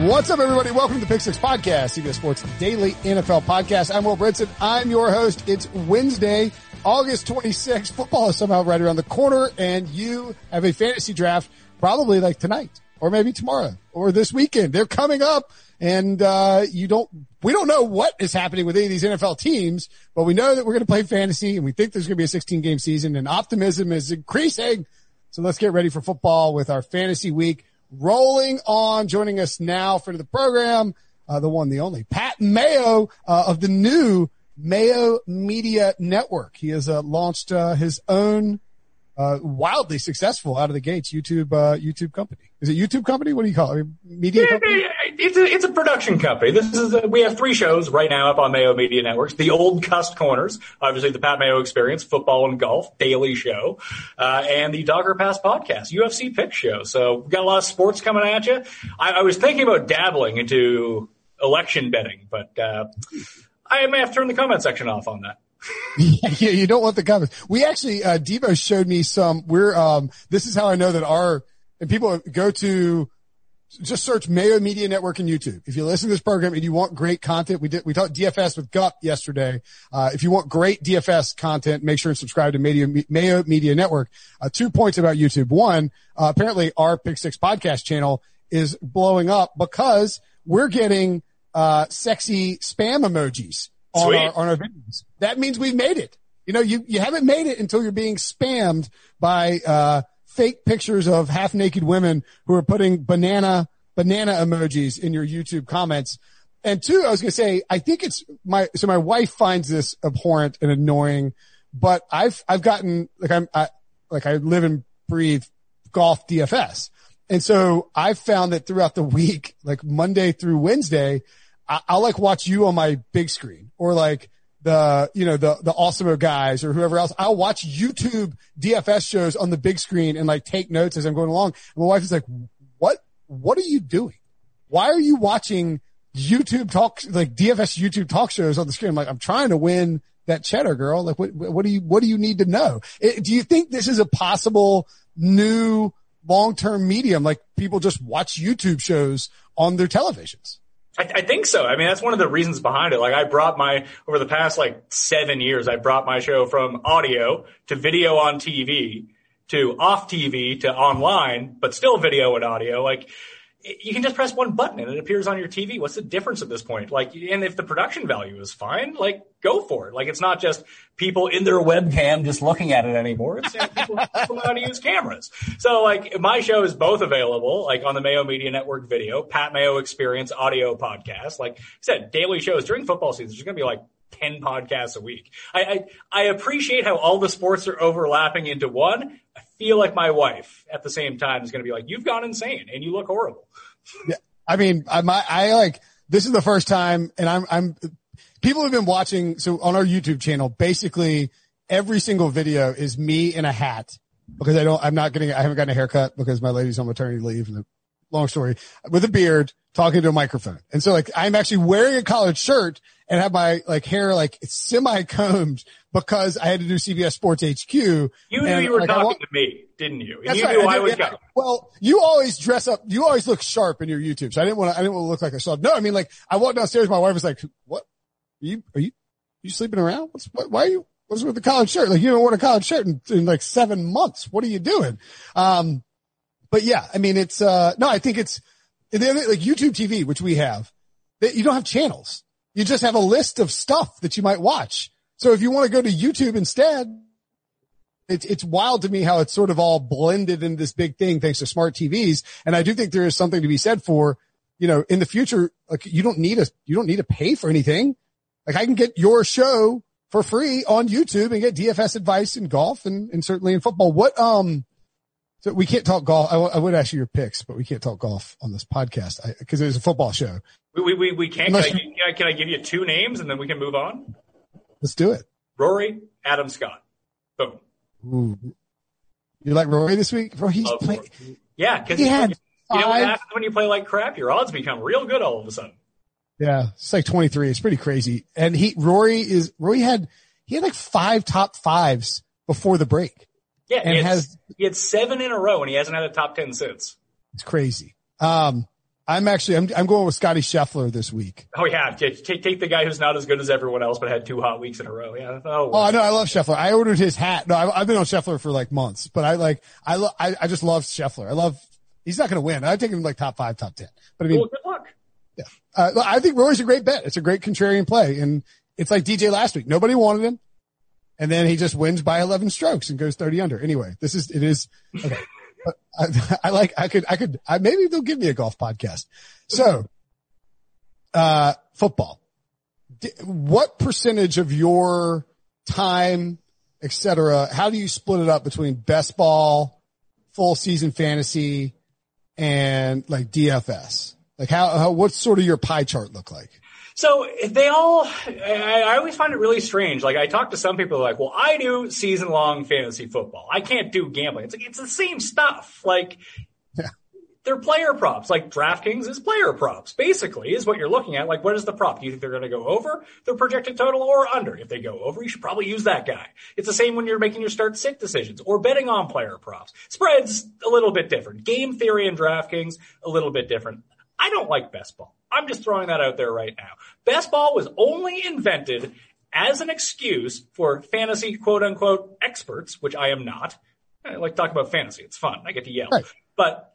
What's up, everybody? Welcome to the Pick Six Podcast, CBS Sports Daily NFL Podcast. I'm Will Brinson. I'm your host. It's Wednesday, August 26th. Football is somehow right around the corner, and you have a fantasy draft probably like tonight, or maybe tomorrow, or this weekend. They're coming up, and uh, you don't. We don't know what is happening with any of these NFL teams, but we know that we're going to play fantasy, and we think there's going to be a 16 game season, and optimism is increasing. So let's get ready for football with our fantasy week rolling on. Joining us now for the program, uh, the one, the only, Pat Mayo uh, of the new Mayo Media Network. He has uh, launched uh, his own uh, wildly successful out of the gates YouTube uh, YouTube company. Is it YouTube company? What do you call it? Media Yeah, company? it's a it's a production company. This is a, we have three shows right now up on Mayo Media Networks. The Old Cust Corners, obviously the Pat Mayo Experience, football and golf daily show, uh, and the Dogger Pass podcast, UFC pick show. So we've got a lot of sports coming at you. I, I was thinking about dabbling into election betting, but uh, I may have to turn the comment section off on that. Yeah, you don't want the comments. We actually, uh, Devo showed me some, we're, um, this is how I know that our, and people go to, just search Mayo Media Network and YouTube. If you listen to this program and you want great content, we did, we talked DFS with Gup yesterday. Uh, if you want great DFS content, make sure and subscribe to Mayo, Mayo Media Network. Uh, two points about YouTube. One, uh, apparently our Pick Six podcast channel is blowing up because we're getting, uh, sexy spam emojis on Sweet. our, on our videos. That means we've made it. You know, you, you haven't made it until you're being spammed by, uh, fake pictures of half naked women who are putting banana, banana emojis in your YouTube comments. And two, I was going to say, I think it's my, so my wife finds this abhorrent and annoying, but I've, I've gotten, like I'm, I, like I live and breathe golf DFS. And so I've found that throughout the week, like Monday through Wednesday, I'll like watch you on my big screen or like the, you know, the, the Awesome guys or whoever else. I'll watch YouTube DFS shows on the big screen and like take notes as I'm going along. And my wife is like, what, what are you doing? Why are you watching YouTube talk, like DFS YouTube talk shows on the screen? I'm like, I'm trying to win that cheddar girl. Like, what, what do you, what do you need to know? It, do you think this is a possible new long-term medium? Like people just watch YouTube shows on their televisions. I, I think so. I mean, that's one of the reasons behind it. Like I brought my, over the past like seven years, I brought my show from audio to video on TV to off TV to online, but still video and audio. Like you can just press one button and it appears on your TV. What's the difference at this point? Like, and if the production value is fine, like go for it. Like it's not just people in their webcam just looking at it anymore. It's people, people know how to use cameras. So like my show is both available, like on the Mayo Media Network video, Pat Mayo Experience audio podcast. Like I said, daily shows during football season. There's going to be like 10 podcasts a week. I, I, I appreciate how all the sports are overlapping into one. I feel like my wife at the same time is going to be like, you've gone insane and you look horrible. Yeah. I mean, I, my, I like, this is the first time and I'm, I'm, people have been watching. So on our YouTube channel, basically every single video is me in a hat because I don't, I'm not getting, I haven't gotten a haircut because my lady's on maternity leave and the long story with a beard talking to a microphone. And so like I'm actually wearing a collared shirt and have my like hair like semi combed because I had to do CBS Sports HQ. You knew And, you were like, talking want- to me, didn't you? And That's you right, knew I was yeah. Well, you always dress up. You always look sharp in your YouTube. So I didn't want to. I didn't want to look like a sub. No, I mean like I walked downstairs. My wife was like, "What? Are you are you you sleeping around? What's what? Why are you? What's with the college shirt? Like you haven't worn a college shirt in, in like seven months. What are you doing?" Um, but yeah, I mean it's uh no, I think it's the like YouTube TV, which we have. that You don't have channels. You just have a list of stuff that you might watch. So if you want to go to YouTube instead, it's it's wild to me how it's sort of all blended into this big thing thanks to smart TVs. And I do think there is something to be said for, you know, in the future, like you don't need a you don't need to pay for anything. Like I can get your show for free on YouTube and get DFS advice in golf and, and certainly in football. What um so we can't talk golf. I, w- I would ask you your picks, but we can't talk golf on this podcast because it is a football show. We, we, we, can't. Can I, Unless can, I, can I give you two names and then we can move on? Let's do it. Rory, Adam Scott. Boom. Ooh. You like Rory this week? Bro, he's playing. Yeah, because He had you know what happens when you play like crap? Your odds become real good all of a sudden. Yeah, it's like 23. It's pretty crazy. And he, Rory is, Rory had, he had like five top fives before the break. Yeah, And he, had, has- he had seven in a row and he hasn't had a top ten since. It's crazy. Um, I'm actually, I'm, I'm going with Scotty Scheffler this week. Oh yeah, take, take the guy who's not as good as everyone else but had two hot weeks in a row. Yeah. Oh, Oh, I know. I love Scheffler. I ordered his hat. No, I, I've been on Scheffler for like months, but I like, I, lo- I, I just love Scheffler. I love, he's not going to win. I take him like top five, top 10. But I mean, well, good luck. Uh, I think Rory's a great bet. It's a great contrarian play. And it's like DJ last week. Nobody wanted him. And then he just wins by 11 strokes and goes 30 under. Anyway, this is, it is, okay. I, I like, I could, I could, I, maybe they'll give me a golf podcast. So, uh, football. D- What percentage of your time, et cetera, how do you split it up between best ball, full season fantasy, and like DFS? Like how, how what's sort of your pie chart look like? So they all, I, I always find it really strange. Like I talk to some people like, well, I do season long fantasy football. I can't do gambling. It's like, it's the same stuff. Like Yeah. they're player props. Like DraftKings is player props, basically, is what you're looking at. Like, what is the prop? Do you think they're going to go over their projected total or under? If they go over, you should probably use that guy. It's the same when you're making your start sit decisions or betting on player props. Spreads a little bit different. Game theory and DraftKings a little bit different. I don't like best ball. I'm just throwing that out there right now. Best ball was only invented as an excuse for fantasy quote unquote experts, which I am not. I like to talk about fantasy. It's fun. I get to yell. Right. But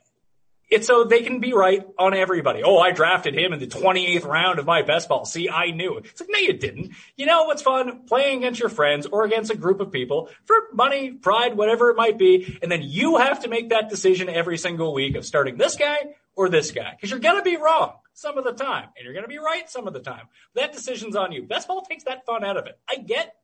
it's so they can be right on everybody. Oh, I drafted him in the 28th round of my best ball. See, I knew. It's like, no, you didn't. You know what's fun? Playing against your friends or against a group of people for money, pride, whatever it might be. And then you have to make that decision every single week of starting this guy or this guy. Cause you're going to be wrong some of the time and you're going to be right some of the time. That decision's on you. Best ball takes that fun out of it. I get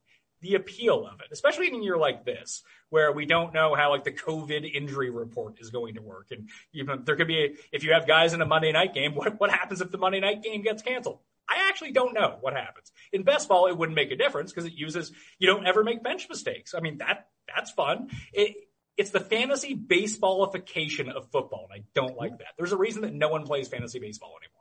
the appeal of it, especially in a year like this, where we don't know how like the COVID injury report is going to work. And even there could be, a, if you have guys in a Monday night game, what, what happens if the Monday night game gets canceled? I actually don't know what happens. In best ball, it wouldn't make a difference because it uses, you don't ever make bench mistakes. I mean, that, that's fun. It, it's the fantasy baseballification of football, and I don't like that. There's a reason that no one plays fantasy baseball anymore.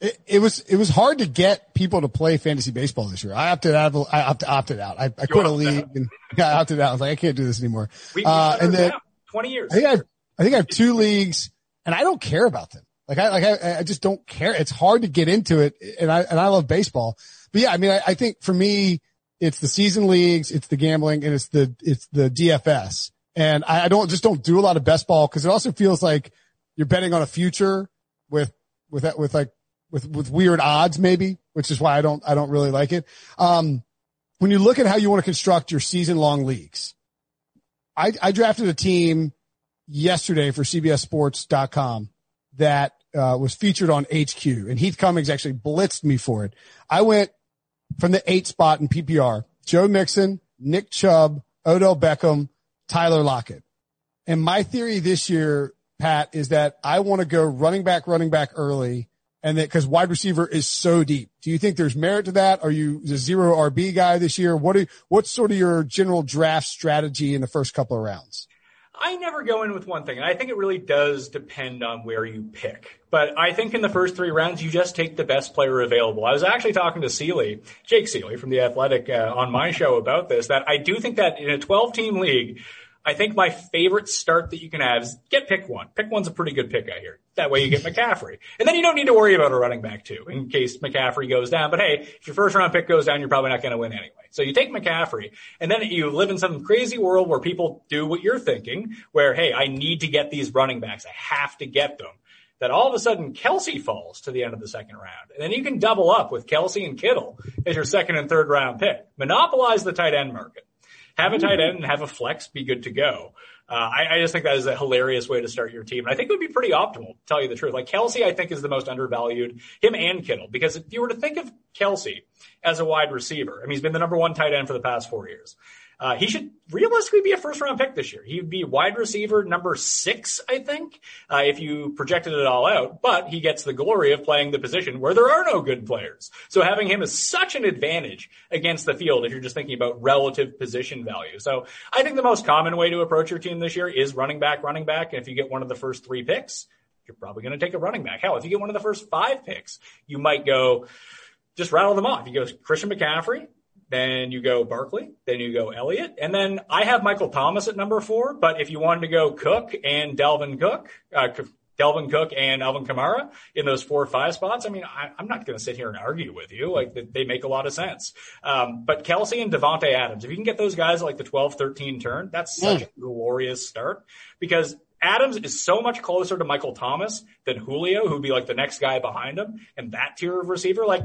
It, it was it was hard to get people to play fantasy baseball this year. I opted out. Of, I opted, opted out. I, I quit a league and I opted out. I was like, I can't do this anymore. We, we Uh, and then. 20 years. I think I have, I think I have two leagues, and I don't care about them. Like I like I, I just don't care. It's hard to get into it, and I and I love baseball. But yeah, I mean, I, I think for me, it's the season leagues, it's the gambling, and it's the it's the DFS. And I, I don't just don't do a lot of best ball because it also feels like you're betting on a future with with that with like with with weird odds maybe, which is why I don't I don't really like it. Um, when you look at how you want to construct your season long leagues, I, I drafted a team yesterday for CBSSports.com that uh, was featured on HQ, and Heath Cummings actually blitzed me for it. I went from the eight spot in PPR: Joe Mixon, Nick Chubb, Odell Beckham, Tyler Lockett. And my theory this year, Pat, is that I want to go running back, running back early, and that because wide receiver is so deep. Do you think there's merit to that? Are you a zero RB guy this year? What are what's sort of your general draft strategy in the first couple of rounds? I never go in with one thing. And I think it really does depend on where you pick. But I think in the first three rounds, you just take the best player available. I was actually talking to Ciely, Jake Ciely from The Athletic uh, on my show about this, that I do think that in a 12 team league, I think my favorite start that you can have is get pick one. Pick one's a pretty good pick I hear. That way you get McCaffrey. And then you don't need to worry about a running back too in case McCaffrey goes down. But hey, if your first round pick goes down, you're probably not going to win anyway. So you take McCaffrey and then you live in some crazy world where people do what you're thinking, where, hey, I need to get these running backs. I have to get them. That all of a sudden Kelce falls to the end of the second round. And then you can double up with Kelce and Kittle as your second and third round pick. Monopolize the tight end market have a tight end and have a flex, be good to go. Uh, I, I, just think that is a hilarious way to start your team. And I think it would be pretty optimal, to tell you the truth. Like Kelce, I think is the most undervalued, him and Kittle, because if you were to think of Kelce as a wide receiver, I mean, he's been the number one tight end for the past four years. Uh, he should realistically be a first round pick this year. He'd be wide receiver number six, I think, uh, if you projected it all out. But he gets the glory of playing the position where there are no good players. So having him is such an advantage against the field if you're just thinking about relative position value. So I think the most common way to approach your team this year is running back, running back. And if you get one of the first three picks, you're probably going to take a running back. Hell, if you get one of the first five picks, you might go just rattle them off. You go Christian McCaffrey, then you go Barkley, then you go Elliott, and then I have Michael Thomas at number four. But if you wanted to go Cook and Delvin Cook, uh, Dalvin Cook and Alvin Kamara in those four or five spots. I mean, I, am not going to sit here and argue with you. Like they make a lot of sense. Um, but Kelce and Davante Adams, if you can get those guys like the 12, 13 turn, that's such mm. a glorious start because Adams is so much closer to Michael Thomas than Julio, who'd be like the next guy behind him and that tier of receiver. Like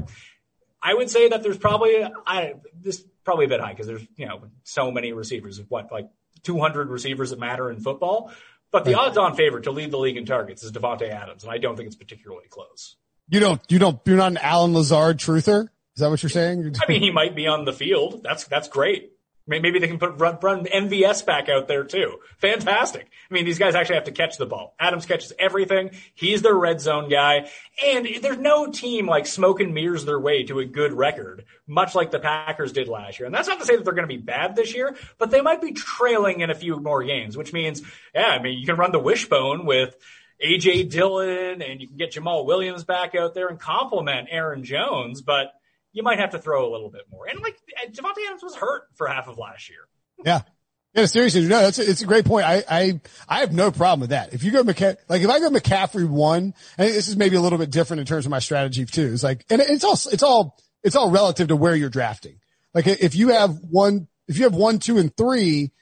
I would say that there's probably I this probably a bit high because there's you know so many receivers. Of what like 200 receivers that matter in football. But the odds-on favorite to lead the league in targets is Davante Adams, and I don't think it's particularly close. You don't, you don't, you're not an Allen Lazard truther. Is that what you're saying? I mean, he might be on the field. That's that's great. Maybe they can put run, run MVS back out there too. Fantastic. I mean, these guys actually have to catch the ball. Adams catches everything. He's their red zone guy. And there's no team like smoke and mirrors their way to a good record, much like the Packers did last year. And that's not to say that they're going to be bad this year, but they might be trailing in a few more games, which means, yeah, I mean, you can run the wishbone with AJ Dillon and you can get Jamaal Williams back out there and complement Aaron Jones, but you might have to throw a little bit more. And like Davante Adams was hurt for half of last year. Yeah. Yeah, seriously, no, that's a, it's a great point. I, I, I have no problem with that. If you go McCa- like if I go McCaffrey one, and this is maybe a little bit different in terms of my strategy too. It's like, and it's all, it's all, it's all relative to where you're drafting. Like if you have one, if you have one, two, and three,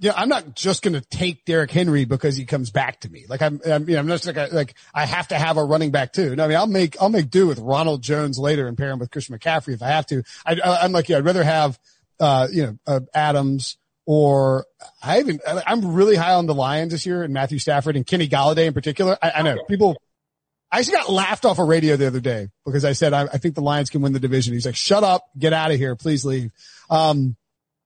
yeah, I'm not just going to take Derrick Henry because he comes back to me. Like I'm, I'm, you know, I'm just like, a, like I have to have a running back too. No, I mean, I'll make, I'll make do with Ronald Jones later and pair him with Christian McCaffrey if I have to. I, am like, yeah, I'd rather have, uh, you know, uh, Adams or I even, I'm really high on the Lions this year and Matthew Stafford and Kenny Golladay in particular. I, I know people, I actually got laughed off a radio the other day because I said, I, I think the Lions can win the division. He's like, shut up, get out of here, please leave. Um,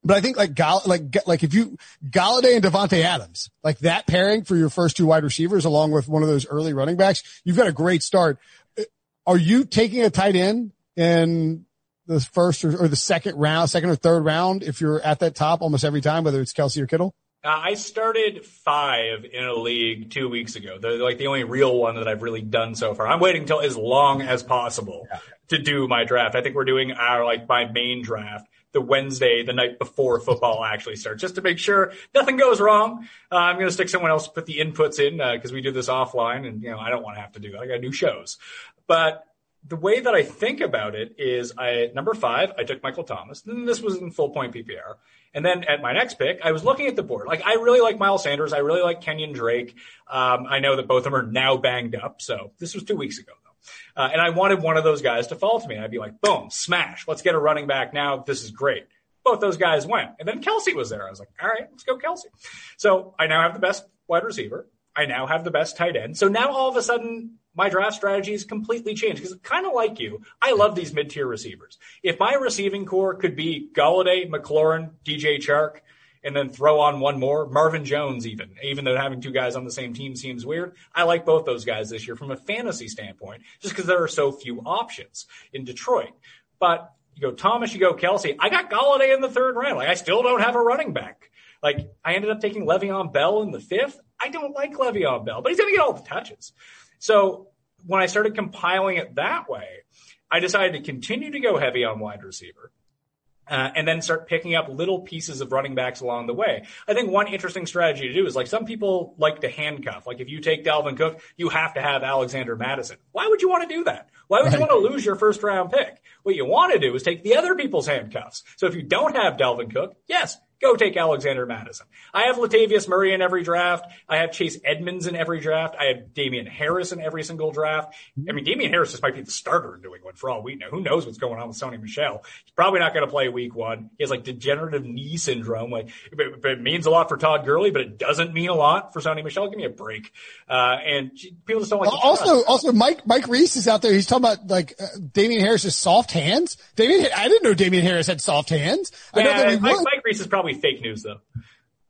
but I think like Gall- like like if you Golladay and Davante Adams, like that pairing for your first two wide receivers, along with one of those early running backs, you've got a great start. Are you taking a tight end in the first or, or the second round, second or third round, if you're at that top almost every time, whether it's Kelce or Kittle? Uh, I started five in a league two weeks ago. They're like the only real one that I've really done so far. I'm waiting until as long as possible yeah. to do my draft. I think we're doing our like my main draft the Wednesday, the night before football actually starts, just to make sure nothing goes wrong. Uh, I'm going to stick someone else to put the inputs in because uh, we do this offline, and you know I don't want to have to do that. I got new shows, but the way that I think about it is, I number five, I took Michael Thomas. Then this was in full point PPR, and then at my next pick, I was looking at the board. Like I really like Miles Sanders. I really like Kenyon Drake. Um, I know that both of them are now banged up. So this was two weeks ago. Uh, and I wanted one of those guys to fall to me. I'd be like, boom, smash. Let's get a running back now. This is great. Both those guys went. And then Kelce was there. I was like, all right, let's go Kelce. So I now have the best wide receiver. I now have the best tight end. So now all of a sudden my draft strategy is completely changed because kind of like you, I love these mid-tier receivers. If my receiving corps could be Golladay, McLaurin, DJ Chark, and then throw on one more, Marvin Jones even, even though having two guys on the same team seems weird. I like both those guys this year from a fantasy standpoint, just because there are so few options in Detroit. But you go Thomas, you go Kelce. I got Golladay in the third round. Like I still don't have a running back. Like I ended up taking Le'Veon Bell in the fifth. I don't like Le'Veon Bell, but he's going to get all the touches. So when I started compiling it that way, I decided to continue to go heavy on wide receiver. Uh, and then start picking up little pieces of running backs along the way. I think one interesting strategy to do is like some people like to handcuff. Like if you take Dalvin Cook, you have to have Alexander Mattison. Why would you want to do that? Why would right. you want to lose your first round pick? What you want to do is take the other people's handcuffs. So if you don't have Dalvin Cook, yes, Go take Alexander Mattison. I have Latavius Murray in every draft. I have Chase Edmonds in every draft. I have Damien Harris in every single draft. I mean, Damien Harris just might be the starter in New England for all we know. Who knows what's going on with Sony Michel? He's probably not going to play week one. He has like degenerative knee syndrome. Like, it, it means a lot for Todd Gurley, but it doesn't mean a lot for Sony Michel. Give me a break. Uh, and people just don't like. Also, also Mike Mike Reiss is out there. He's talking about like uh, Damien Harris's soft hands. Damien, I didn't know Damien Harris had soft hands. I know that Mike, Mike Reiss is probably fake news though.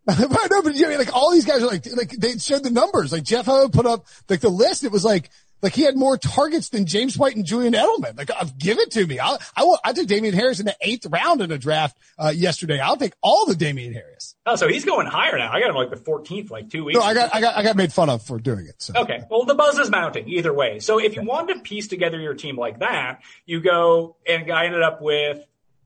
no, but you know, like all these guys are like, like they showed the numbers. Like Jeff Howe put up like the list. It was like, like he had more targets than James White and Julian Edelman. Like, uh, give it to me. I'll, I will, I took Damien Harris in the eighth round in a draft, uh, yesterday. I'll take all the Damien Harris. Oh, so he's going higher now. I got him like the 14th, like two weeks. No, I got, I got, I got made fun of for doing it. So. Okay. Well, the buzz is mounting either way. So if you want to piece together your team like that, you go and I ended up with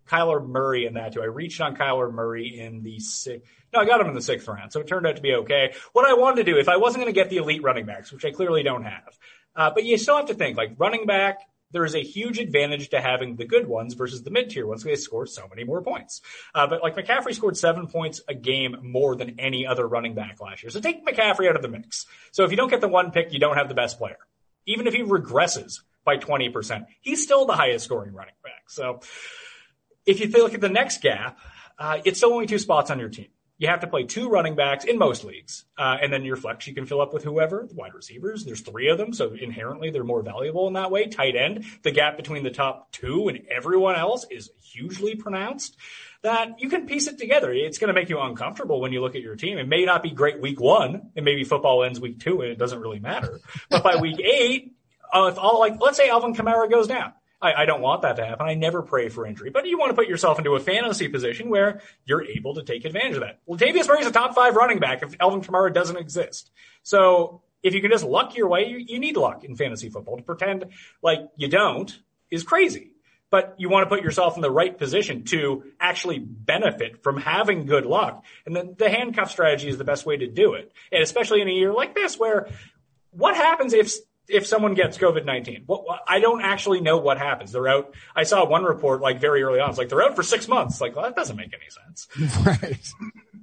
Kyler Murray in that too. I reached on Kyler Murray in the sixth. No, I got him in the sixth round, so it turned out to be okay. What I wanted to do, if I wasn't going to get the elite running backs, which I clearly don't have, uh, but you still have to think like running back. There is a huge advantage to having the good ones versus the mid tier ones. They score so many more points. Uh, but like McCaffrey scored seven points a game more than any other running back last year. So take McCaffrey out of the mix. So if you don't get the one pick, you don't have the best player. Even if he regresses by 20%, he's still the highest scoring running back. So if you look at the next gap, uh, it's still only two spots on your team. You have to play two running backs in most leagues, uh, and then your flex you can fill up with whoever. The wide receivers, there's three of them, so inherently they're more valuable in that way. Tight end, the gap between the top two and everyone else is hugely pronounced. That you can piece it together. It's going to make you uncomfortable when you look at your team. It may not be great week one, and maybe football ends week two, and it doesn't really matter. But by week eight, uh, if all like let's say Alvin Kamara goes down, I, I, don't want that to happen. I never pray for injury, but you want to put yourself into a fantasy position where you're able to take advantage of that. Latavius Murray's a top five running back if Alvin Kamara doesn't exist. So if you can just luck your way, you, you need luck in fantasy football. To pretend like you don't is crazy. But you want to put yourself in the right position to actually benefit from having good luck. And then the handcuff strategy is the best way to do it. And especially in a year like this where what happens if if someone gets COVID nineteen. Well, I don't actually know what happens. They're out. I saw one report like very early on. It's like they're out for six months. Like well, that doesn't make any sense. Right.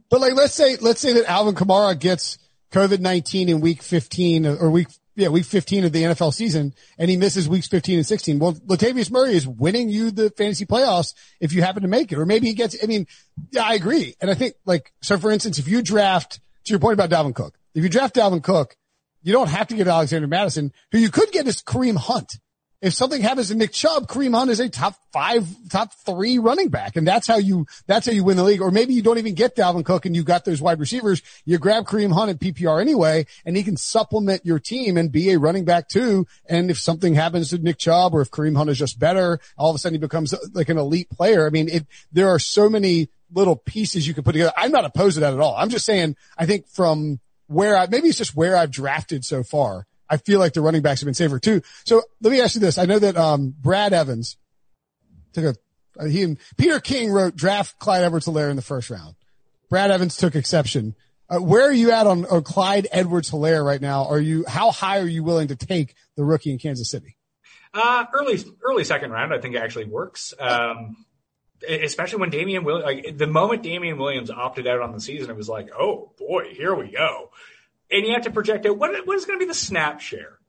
But like let's say let's say that Alvin Kamara gets COVID nineteen in week fifteen or week yeah week fifteen of the NFL season, and he misses weeks fifteen and sixteen. Well, Latavius Murray is winning you the fantasy playoffs if you happen to make it, or maybe he gets. I mean, yeah, I agree, and I think like so. For instance, if you draft to your point about Dalvin Cook, if you draft Dalvin Cook you don't have to get Alexander Mattison, Who you could get is Kareem Hunt. If something happens to Nick Chubb, Kareem Hunt is a top five, top three running back. And that's how you, that's how you win the league. Or maybe you don't even get Dalvin Cook and you got those wide receivers. You grab Kareem Hunt in PPR anyway, and he can supplement your team and be a running back too. And if something happens to Nick Chubb or if Kareem Hunt is just better, all of a sudden he becomes uh, like an elite player. I mean, it, there are so many little pieces you can put together. I'm not opposed to that at all. I'm just saying, I think from, where I, maybe it's just where I've drafted so far. I feel like the running backs have been safer too. So let me ask you this. I know that, um, Brad Evans took a, uh, he and Peter King wrote draft Clyde Edwards Helaire in the first round. Brad Evans took exception. Uh, where are you at on, on Clyde Edwards Helaire right now? Are you, how high are you willing to take the rookie in Kansas City? Uh, early, early second round, I think actually works. Um, especially when Damien Williams, like the moment Damien Williams opted out on the season, it was like, oh boy, here we go. And you have to project out what, what is going to be the snap share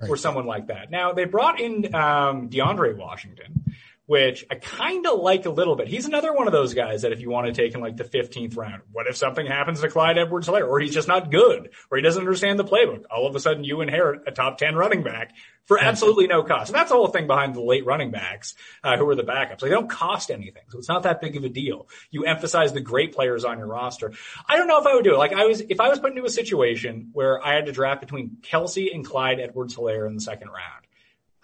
right. for someone like that. Now they brought in um, DeAndre Washington, which I kind of like a little bit. He's another one of those guys that if you want to take in like the 15th round, what if something happens to Clyde Edwards Helaire or he's just not good or he doesn't understand the playbook? All of a sudden you inherit a top 10 running back for absolutely no cost. And that's the whole thing behind the late running backs, uh, who are the backups. They don't cost anything. So it's not that big of a deal. You emphasize the great players on your roster. I don't know if I would do it. Like I was, if I was put into a situation where I had to draft between Kelce and Clyde Edwards Helaire in the second round,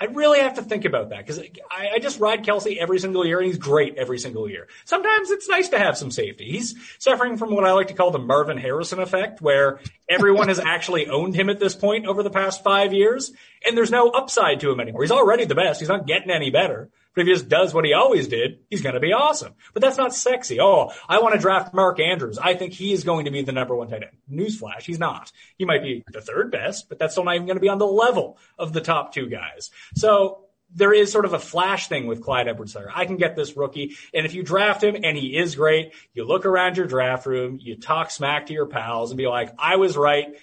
I really have to think about that because I, I, just ride Kelce every single year and he's great every single year. Sometimes it's nice to have some safety. He's suffering from what I like to call the Marvin Harrison effect where everyone has actually owned him at this point over the past five years and there's no upside to him anymore. He's already the best. He's not getting any better. But if he just does what he always did, he's going to be awesome. But that's not sexy. Oh, I want to draft Mark Andrews. I think he is going to be the number one tight end. Newsflash, he's not. He might be the third best, but that's still not even going to be on the level of the top two guys. So there is sort of a flash thing with Clyde edwards I can get this rookie. And if you draft him and he is great, you look around your draft room, you talk smack to your pals and be like, I was right.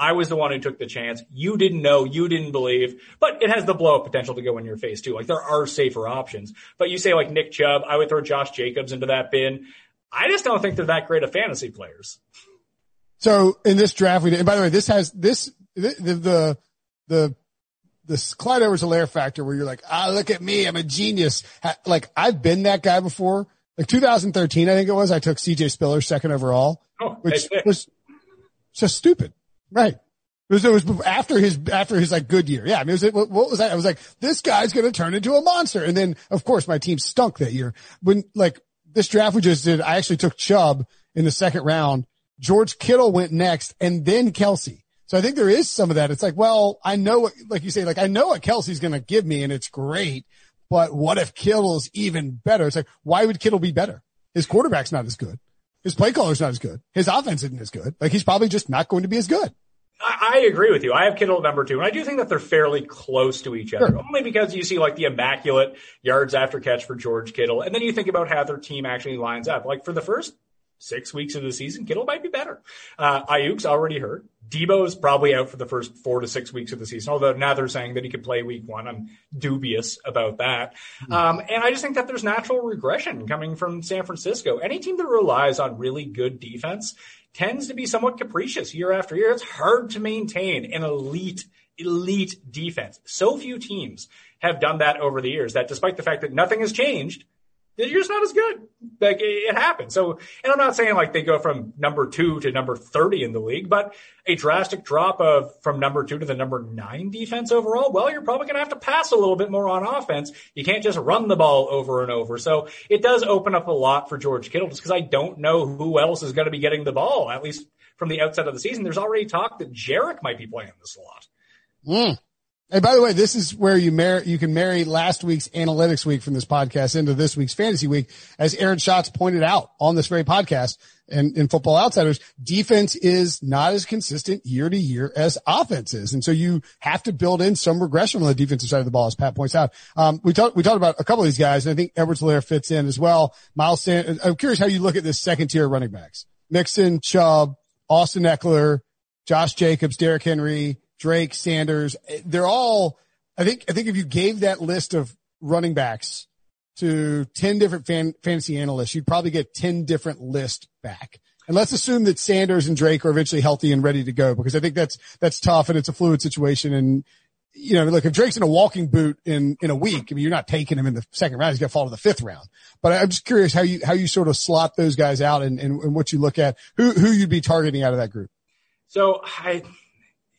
I was the one who took the chance. You didn't know, you didn't believe, but it has the blow up potential to go in your face too. Like there are safer options, but you say like Nick Chubb, I would throw Josh Jacobs into that bin. I just don't think they're that great of fantasy players. So in this draft, we did, and by the way, this has this, the, the, the, this Clyde Edwards Helaire factor where you're like, ah, look at me. I'm a genius. Like I've been that guy before. Like 2013, I think it was, I took CJ Spiller second overall, oh, which was just stupid. Right. It was, it was after his, after his like good year. Yeah. I mean, it was, what, what was that? I was like, this guy's going to turn into a monster. And then of course my team stunk that year. When like this draft we just did, I actually took Chubb in the second round. George Kittle went next and then Kelce. So I think there is some of that. It's like, well, I know what, like you say, like I know what Kelce's going to give me and it's great, but what if Kittle's even better? It's like, why would Kittle be better? His quarterback's not as good. His play caller's not as good. His offense isn't as good. Like he's probably just not going to be as good. I, I agree with you. I have Kittle at number two, and I do think that they're fairly close to each other. Sure. Only because you see like the immaculate yards after catch for George Kittle, and then you think about how their team actually lines up. Like for the first six weeks of the season, Kittle might be better. Uh, Aiyuk's already hurt. Deebo is probably out for the first four to six weeks of the season, although now they're saying that he could play week one. I'm dubious about that. Mm-hmm. Um, and I just think that there's natural regression coming from San Francisco. Any team that relies on really good defense tends to be somewhat capricious year after year. It's hard to maintain an elite, elite defense. So few teams have done that over the years that despite the fact that nothing has changed, you're just not as good. Like it happens. So, and I'm not saying like they go from number two to number 30 in the league, but a drastic drop of from number two to the number nine defense overall. Well, you're probably going to have to pass a little bit more on offense. You can't just run the ball over and over. So it does open up a lot for George Kittle just because I don't know who else is going to be getting the ball, at least from the outset of the season. There's already talk that Jarek might be playing this a lot. Mm. And by the way, this is where you marry, you can marry last week's analytics week from this podcast into this week's fantasy week. As Aaron Schatz pointed out on this very podcast and in football outsiders, defense is not as consistent year to year as offense is. And so you have to build in some regression on the defensive side of the ball, as Pat points out. Um, we talked, we talked about a couple of these guys and I think Edwards Helaire fits in as well. Miles Sanders, I'm curious how you look at this second tier running backs. Mixon, Chubb, Austin Ekeler, Josh Jacobs, Derrick Henry, Drake, Sanders. Eh, they're all, I think, I think if you gave that list of running backs to 10 different fan, fantasy analysts, you'd probably get 10 different lists back. And let's assume that Sanders and Drake are eventually healthy and ready to go because I think that's, that's tough and it's a fluid situation. And, you know, look, if Drake's in a walking boot in, in a week, I mean, you're not taking him in the second round. He's going to fall to the fifth round. But I'm just curious how you, how you sort of slot those guys out and, and, and what you look at, who, who you'd be targeting out of that group. So I,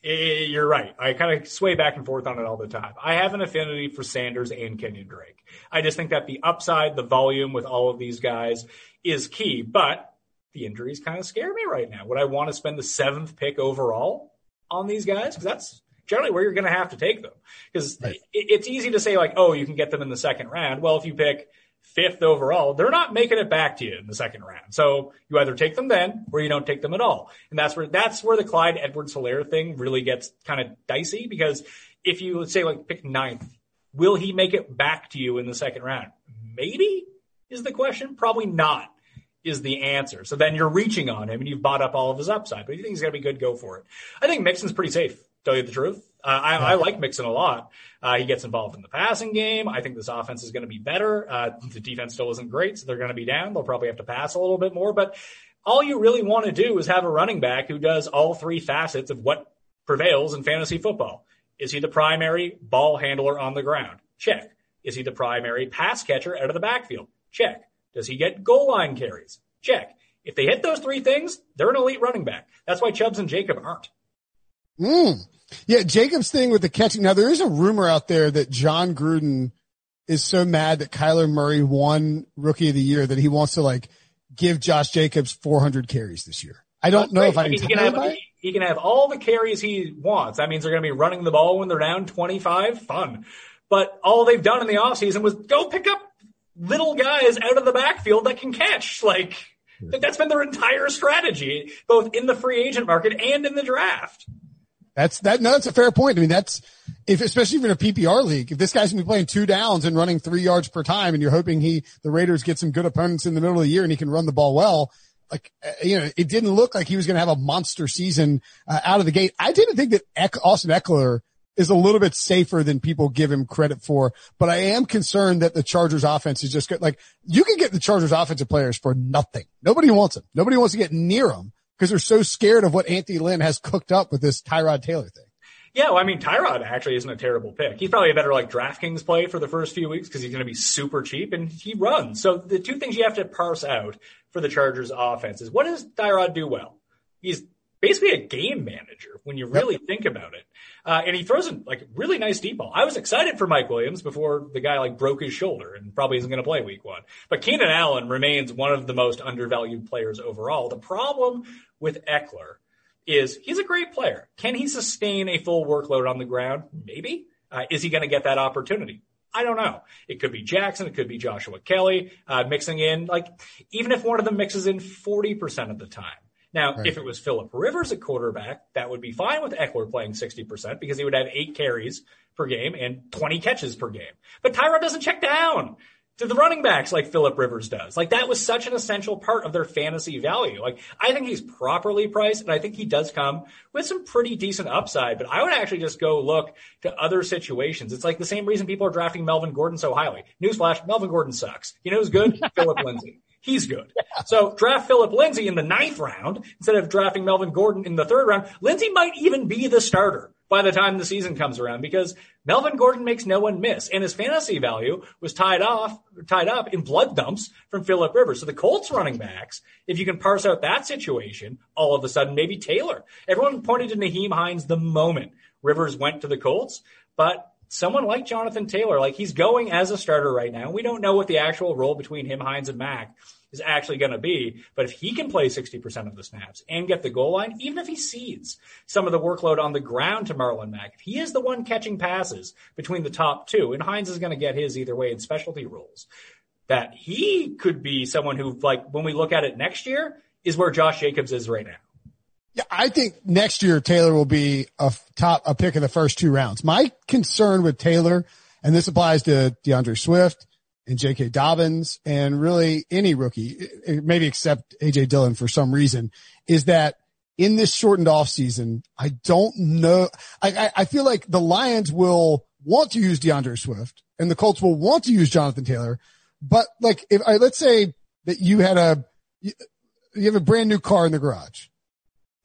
Eh, you're right. I kind of sway back and forth on it all the time. I have an affinity for Sanders and Kenyon Drake. I just think that the upside, the volume with all of these guys is key, but the injuries kind of scare me right now. Would I want to spend the seventh pick overall on these guys? Because that's generally where you're going to have to take them. Because right. it's easy to say like, oh, you can get them in the second round. Well, if you pick fifth overall, they're not making it back to you in the second round. So you either take them then or you don't take them at all. And that's where, that's where the Clyde Edwards Helaire thing really gets kind of dicey because if you let's say like pick ninth, will he make it back to you in the second round? Maybe is the question. Probably not is the answer. So then you're reaching on him and you've bought up all of his upside, but if you think he's going to be good, go for it. I think Mixon's pretty safe, tell you the truth. Uh, I, I, like Mixon a lot. Uh, he gets involved in the passing game. I think this offense is going to be better. Uh, the defense still isn't great, so they're going to be down. They'll probably have to pass a little bit more, but all you really want to do is have a running back who does all three facets of what prevails in fantasy football. Is he the primary ball handler on the ground? Check. Is he the primary pass catcher out of the backfield? Check. Does he get goal line carries? Check. If they hit those three things, they're an elite running back. That's why Chubbs and Jacob aren't. Mm. Yeah, Jacob's thing with the catching. Now there is a rumor out there that Jon Gruden is so mad that Kyler Murray won Rookie of the Year that he wants to like give Josh Jacobs 400 carries this year. I don't know if I, I mean, can have he can have all the carries he wants. That means they're going to be running the ball when they're down 25. Fun. But all they've done in the offseason was go pick up little guys out of the backfield that can catch. Like, that's been their entire strategy, both in the free agent market and in the draft. That's that. No, that's a fair point. I mean, that's if, especially if in a PPR league, if this guy's gonna be playing two downs and running three yards per time, and you're hoping he, the Raiders get some good opponents in the middle of the year and he can run the ball well. Like, uh, you know, it didn't look like he was going to have a monster season uh, out of the gate. I didn't think that Austin Ekeler is a little bit safer than people give him credit for. But I am concerned that the Chargers offense is just good. Like you can get the Chargers offensive players for nothing. Nobody wants them. Nobody wants to get near them because they're so scared of what Anthony Lynn has cooked up with this Tyrod Taylor thing. Yeah, well, I mean, Tyrod actually isn't a terrible pick. He's probably a better like DraftKings play for the first few weeks because he's going to be super cheap and he runs. So the two things you have to parse out for the Chargers offense is what does Tyrod do well? He's basically a game manager when you really yep. think about it. Uh, and he throws a like really nice deep ball. I was excited for Mike Williams before the guy like broke his shoulder and probably isn't going to play week one. But Keenan Allen remains one of the most undervalued players overall. The problem with Ekeler is he's a great player. Can he sustain a full workload on the ground? Maybe. Uh, is he going to get that opportunity? I don't know. It could be Jackson. It could be Joshua Kelley uh, mixing in like, even if one of them mixes in 40% of the time, now, right. if it was Philip Rivers at quarterback, that would be fine with Ekeler playing 60% because he would have eight carries per game and 20 catches per game. But Tyrod doesn't check down to the running backs like Philip Rivers does. Like that was such an essential part of their fantasy value. Like I think he's properly priced and I think he does come with some pretty decent upside, but I would actually just go look to other situations. It's like the same reason people are drafting Melvin Gordon so highly. Newsflash, Melvin Gordon sucks. You know who's good? Philip Lindsay. He's good. Yeah. So draft Philip Lindsay in the ninth round instead of drafting Melvin Gordon in the third round. Lindsay might even be the starter by the time the season comes around because Melvin Gordon makes no one miss and his fantasy value was tied off, tied up in blood dumps from Philip Rivers. So the Colts running backs, if you can parse out that situation, all of a sudden maybe Taylor. Everyone pointed to Nyheim Hines the moment Rivers went to the Colts, but someone like Jonathan Taylor, like he's going as a starter right now. We don't know what the actual role between him, Hines, and Mack is actually going to be. But if he can play 60% of the snaps and get the goal line, even if he cedes some of the workload on the ground to Marlon Mack, if he is the one catching passes between the top two, and Hines is going to get his either way in specialty roles, that he could be someone who, like, when we look at it next year, is where Josh Jacobs is right now. Yeah, I think next year Taylor will be a top, a pick in the first two rounds. My concern with Taylor, and this applies to D'Andre Swift and J.K. Dobbins and really any rookie, eh, maybe except A.J. Dillon for some reason, is that in this shortened off season, I don't know. I, I, feel like the Lions will want to use D'Andre Swift and the Colts will want to use Jonathan Taylor. But like, if I, let's say that you had a, you have a brand new car in the garage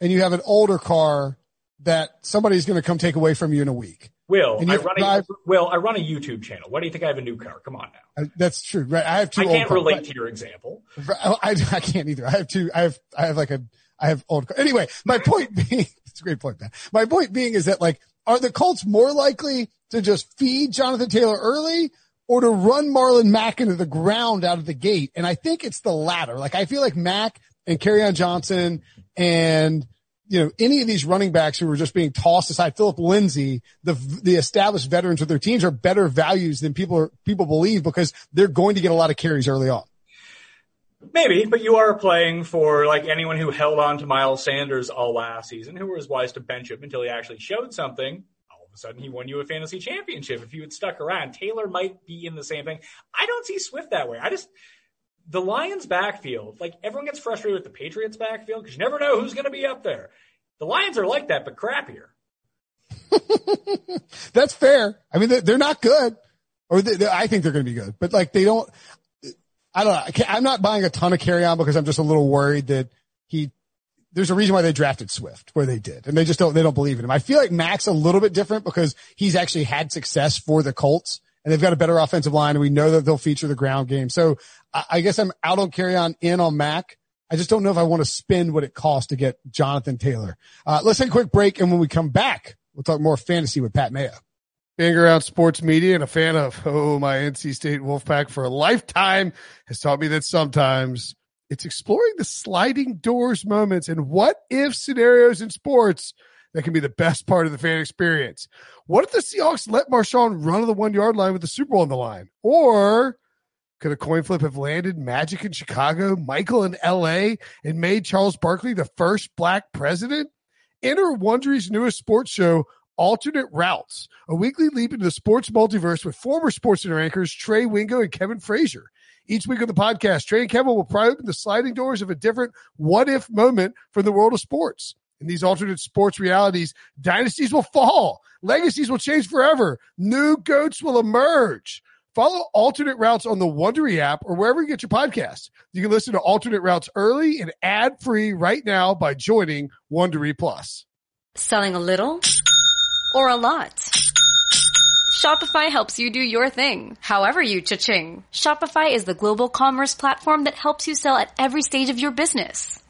and you have an older car that somebody's going to come take away from you in a week. Will I run drive, a Will I run a YouTube channel? Why do you think I have a new car? Come on now. Uh, that's true. Right. I have two. I can't relate cars. to your example. I, I, I can't either. I have two. I have I have like a I have old. Car. Anyway, my point being, it's a great point, man. My point being is that like, are the Colts more likely to just feed Jonathan Taylor early? Or to run Marlon Mack into the ground out of the gate. And I think it's the latter. Like I feel like Mack and Kerryon Johnson and you know, any of these running backs who are just being tossed aside, Philip Lindsay, the, the established veterans with their teams are better values than people are, people believe because they're going to get a lot of carries early on. Maybe, but you are playing for like anyone who held on to Miles Sanders all last season, who was wise to bench him until he actually showed something. All of a sudden, he won you a fantasy championship. If you had stuck around, Taylor might be in the same thing. I don't see Swift that way. I just, the Lions backfield, like everyone gets frustrated with the Patriots backfield because you never know who's going to be up there. The Lions are like that, but crappier. That's fair. I mean, they're not good, or they, they, I think they're going to be good, but like they don't. I don't know. I'm not buying a ton of Kerryon because I'm just a little worried that he. There's a reason why they drafted Swift where they did, and they just don't. They don't believe in him. I feel like Mack's a little bit different because he's actually had success for the Colts and they've got a better offensive line and we know that they'll feature the ground game. So I, guess I'm out on carry Kerryon in on Mack. I just don't know if I want to spend what it costs to get Jonathan Taylor. Uh, let's take a quick break. And when we come back, We'll talk more fantasy with Pat Mayo. Being around sports media and a fan of, oh, my NC State Wolfpack for a lifetime has taught me that sometimes it's exploring the sliding doors moments and what if scenarios in sports that can be the best part of the fan experience. What if the Seahawks let Marshawn run to the one yard line with the Super Bowl on the line? Or could a coin flip have landed Magic in Chicago, Michael in LA, and made Charles Barkley the first black president? Enter Wondery's newest sports show, Alternate Routes, a weekly leap into the sports multiverse with former sports center anchors Trey Wingo and Kevin Frazier. Each week on the podcast, Trey and Kevin will pry open the sliding doors of a different what if moment from the world of sports. In these alternate sports realities, dynasties will fall, legacies will change forever, new goats will emerge. Follow alternate routes on the Wondery app or wherever you get your podcasts. You can listen to alternate routes early and ad free right now by joining Wondery Plus. Selling a little or a lot? Shopify helps you do your thing, however you cha-ching. Shopify is the global commerce platform that helps you sell at every stage of your business.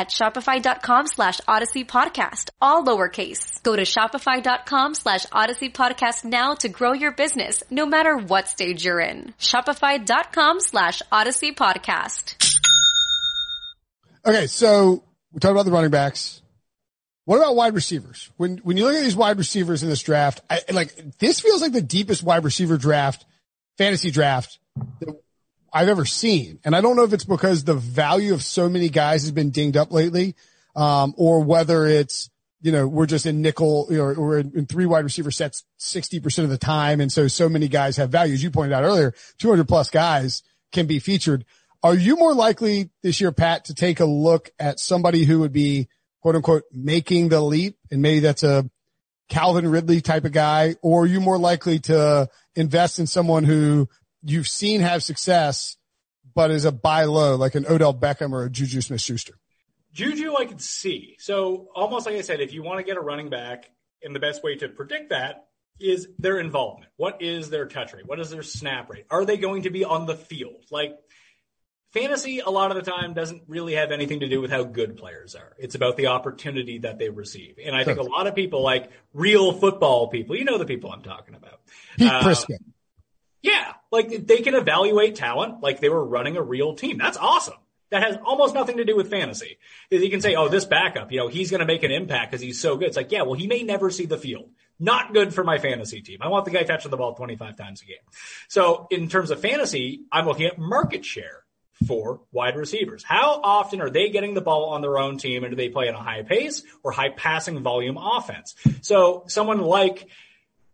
at shopify.com slash odyssey podcast, all lowercase. Go to shopify.com slash odyssey podcast now to grow your business, no matter what stage you're in. Shopify.com slash odyssey podcast. Okay, so we talked about the running backs. What about wide receivers? When when you look at these wide receivers in this draft, I, like this feels like the deepest wide receiver draft, fantasy draft that I've ever seen. And I don't know if it's because the value of so many guys has been dinged up lately, um, or whether it's you know we're just in nickel or we're in, in three wide receiver sets sixty percent of the time, and so so many guys have value. As you pointed out earlier, two hundred plus guys can be featured. Are you more likely this year, Pat, to take a look at somebody who would be quote unquote making the leap and maybe that's a Calvin Ridley type of guy, or are you more likely to invest in someone who you've seen have success, but is a buy low, like an Odell Beckham or a Juju Smith Schuster? Juju, I could see. So almost like I said, if you want to get a running back, and the best way to predict that is their involvement. What is their touch rate? What is their snap rate? Are they going to be on the field? Like fantasy a lot of the time doesn't really have anything to do with how good players are. It's about the opportunity that they receive. And I think a lot of people like real football people, you know the people I'm talking about. Pete uh, Prisco. Yeah. Like they can evaluate talent like they were running a real team. That's awesome. That has almost nothing to do with fantasy. Is you can say, oh, this backup, you know, he's going to make an impact because he's so good. It's like, yeah, well, he may never see the field. Not good for my fantasy team. I want the guy touching the ball 25 times a game. So in terms of fantasy, I'm looking at market share for wide receivers. How often are they getting the ball on their own team and do they play at a high pace or high passing volume offense? So someone like,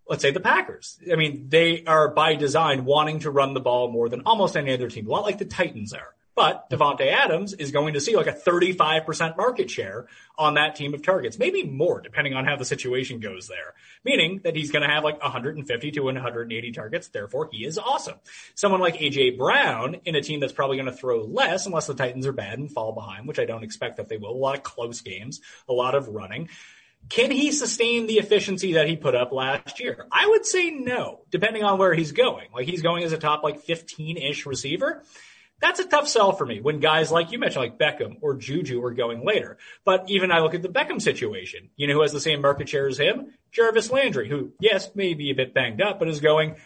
let's say the Packers. I mean, they are by design wanting to run the ball more than almost any other team, a lot like the Titans are. But Davante Adams is going to see like a 35% market share on that team of targets, maybe more depending on how the situation goes there. Meaning that he's going to have like 150 to 180 targets. Therefore, he is awesome. Someone like AJ Brown in a team that's probably going to throw less unless the Titans are bad and fall behind, which I don't expect that they will. A lot of close games, a lot of running. Can he sustain the efficiency that he put up last year? I would say no, depending on where he's going. Like he's going as a top like 15-ish receiver that's a tough sell for me when guys like you mentioned, like Beckham or Juju are going later. But even I look at the Beckham situation, you know, who has the same market share as him? Jarvis Landry, who, yes, may be a bit banged up, but is going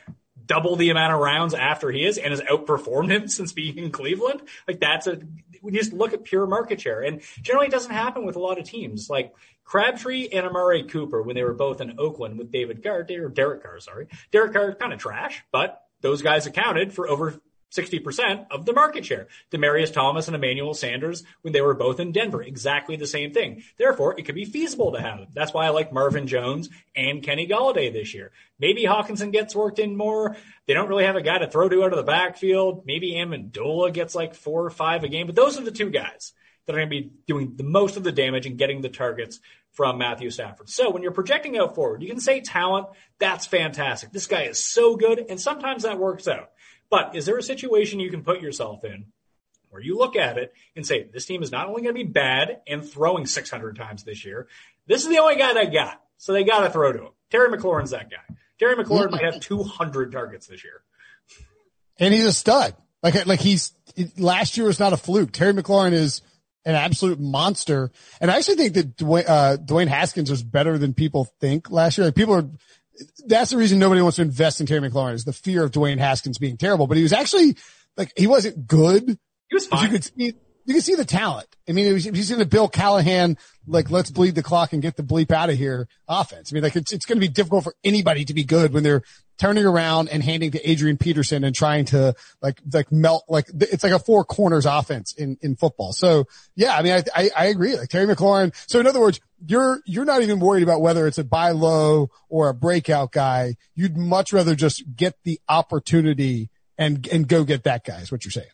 double the amount of rounds after he is and has outperformed him since being in Cleveland. Like that's a, you just look at pure market share and generally it doesn't happen with a lot of teams. Like Crabtree and Amari Cooper, when they were both in Oakland with David Carr, or Derek Carr, sorry. Derek Carr kind of trash, but those guys accounted for over 60% of the market share. Demaryius Thomas and Emmanuel Sanders when they were both in Denver, exactly the same thing. Therefore, it could be feasible to have them. That's why I like Marvin Jones and Kenny Golladay this year. Maybe Hockenson gets worked in more. They don't really have a guy to throw to out of the backfield. Maybe Amendola gets like four or five a game, but those are the two guys that are going to be doing the most of the damage and getting the targets from Matthew Stafford. So when you're projecting out forward, you can say talent. That's fantastic. This guy is so good. And sometimes that works out. But is there a situation you can put yourself in where you look at it and say, this team is not only going to be bad and throwing 600 times this year, this is the only guy they got. So they got to throw to him. Terry McLaurin's that guy. Terry McLaurin might have 200 targets this year. And he's a stud. Like, like he's, last year was not a fluke. Terry McLaurin is an absolute monster. And I actually think that Dwayne, uh, Dwayne Haskins was better than people think last year. Like people are, that's the reason nobody wants to invest in Terry McLaurin is the fear of Dwayne Haskins being terrible. But he was actually like he wasn't good. He was fine. You could see you can see the talent. I mean, was, he's in the Bill Callahan like let's bleed the clock and get the bleep out of here offense. I mean, like it's it's going to be difficult for anybody to be good when they're turning around and handing to Adrian Peterson and trying to like like melt like it's like a four corners offense in in football. So yeah, I mean, I I, I agree. Like Terry McLaurin. So in other words, you're you're not even worried about whether it's a buy low or a breakout guy. You'd much rather just get the opportunity and and go get that guy. Is what you're saying.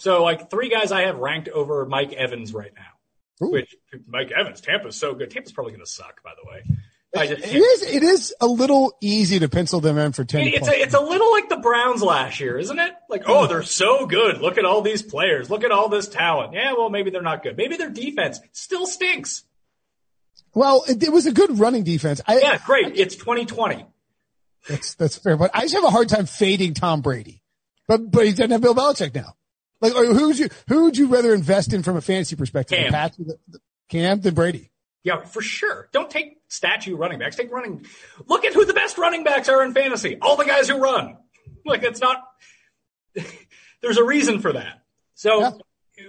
So like three guys I have ranked over Mike Evans right now. Ooh. Which Mike Evans, Tampa's so good. Tampa's probably going to suck, by the way. Just, it is. It is a little easy to pencil them in for ten. It's a, it's a little like the Browns last year, isn't it? Like, oh, they're so good. Look at all these players. Look at all this talent. Yeah, well, maybe they're not good. Maybe their defense still stinks. Well, it, it was a good running defense. I, yeah, great. I, it's 2020. That's that's fair, but I just have a hard time fading Tom Brady. But but he doesn't have Bill Belichick now. Like, who would you who would you rather invest in from a fantasy perspective? Cam, Pat, the, the, Cam than Brady. Yeah, for sure. Don't take statue running backs. Take running. Look at who the best running backs are in fantasy. All the guys who run. Like it's not. there's a reason for that. So, yeah.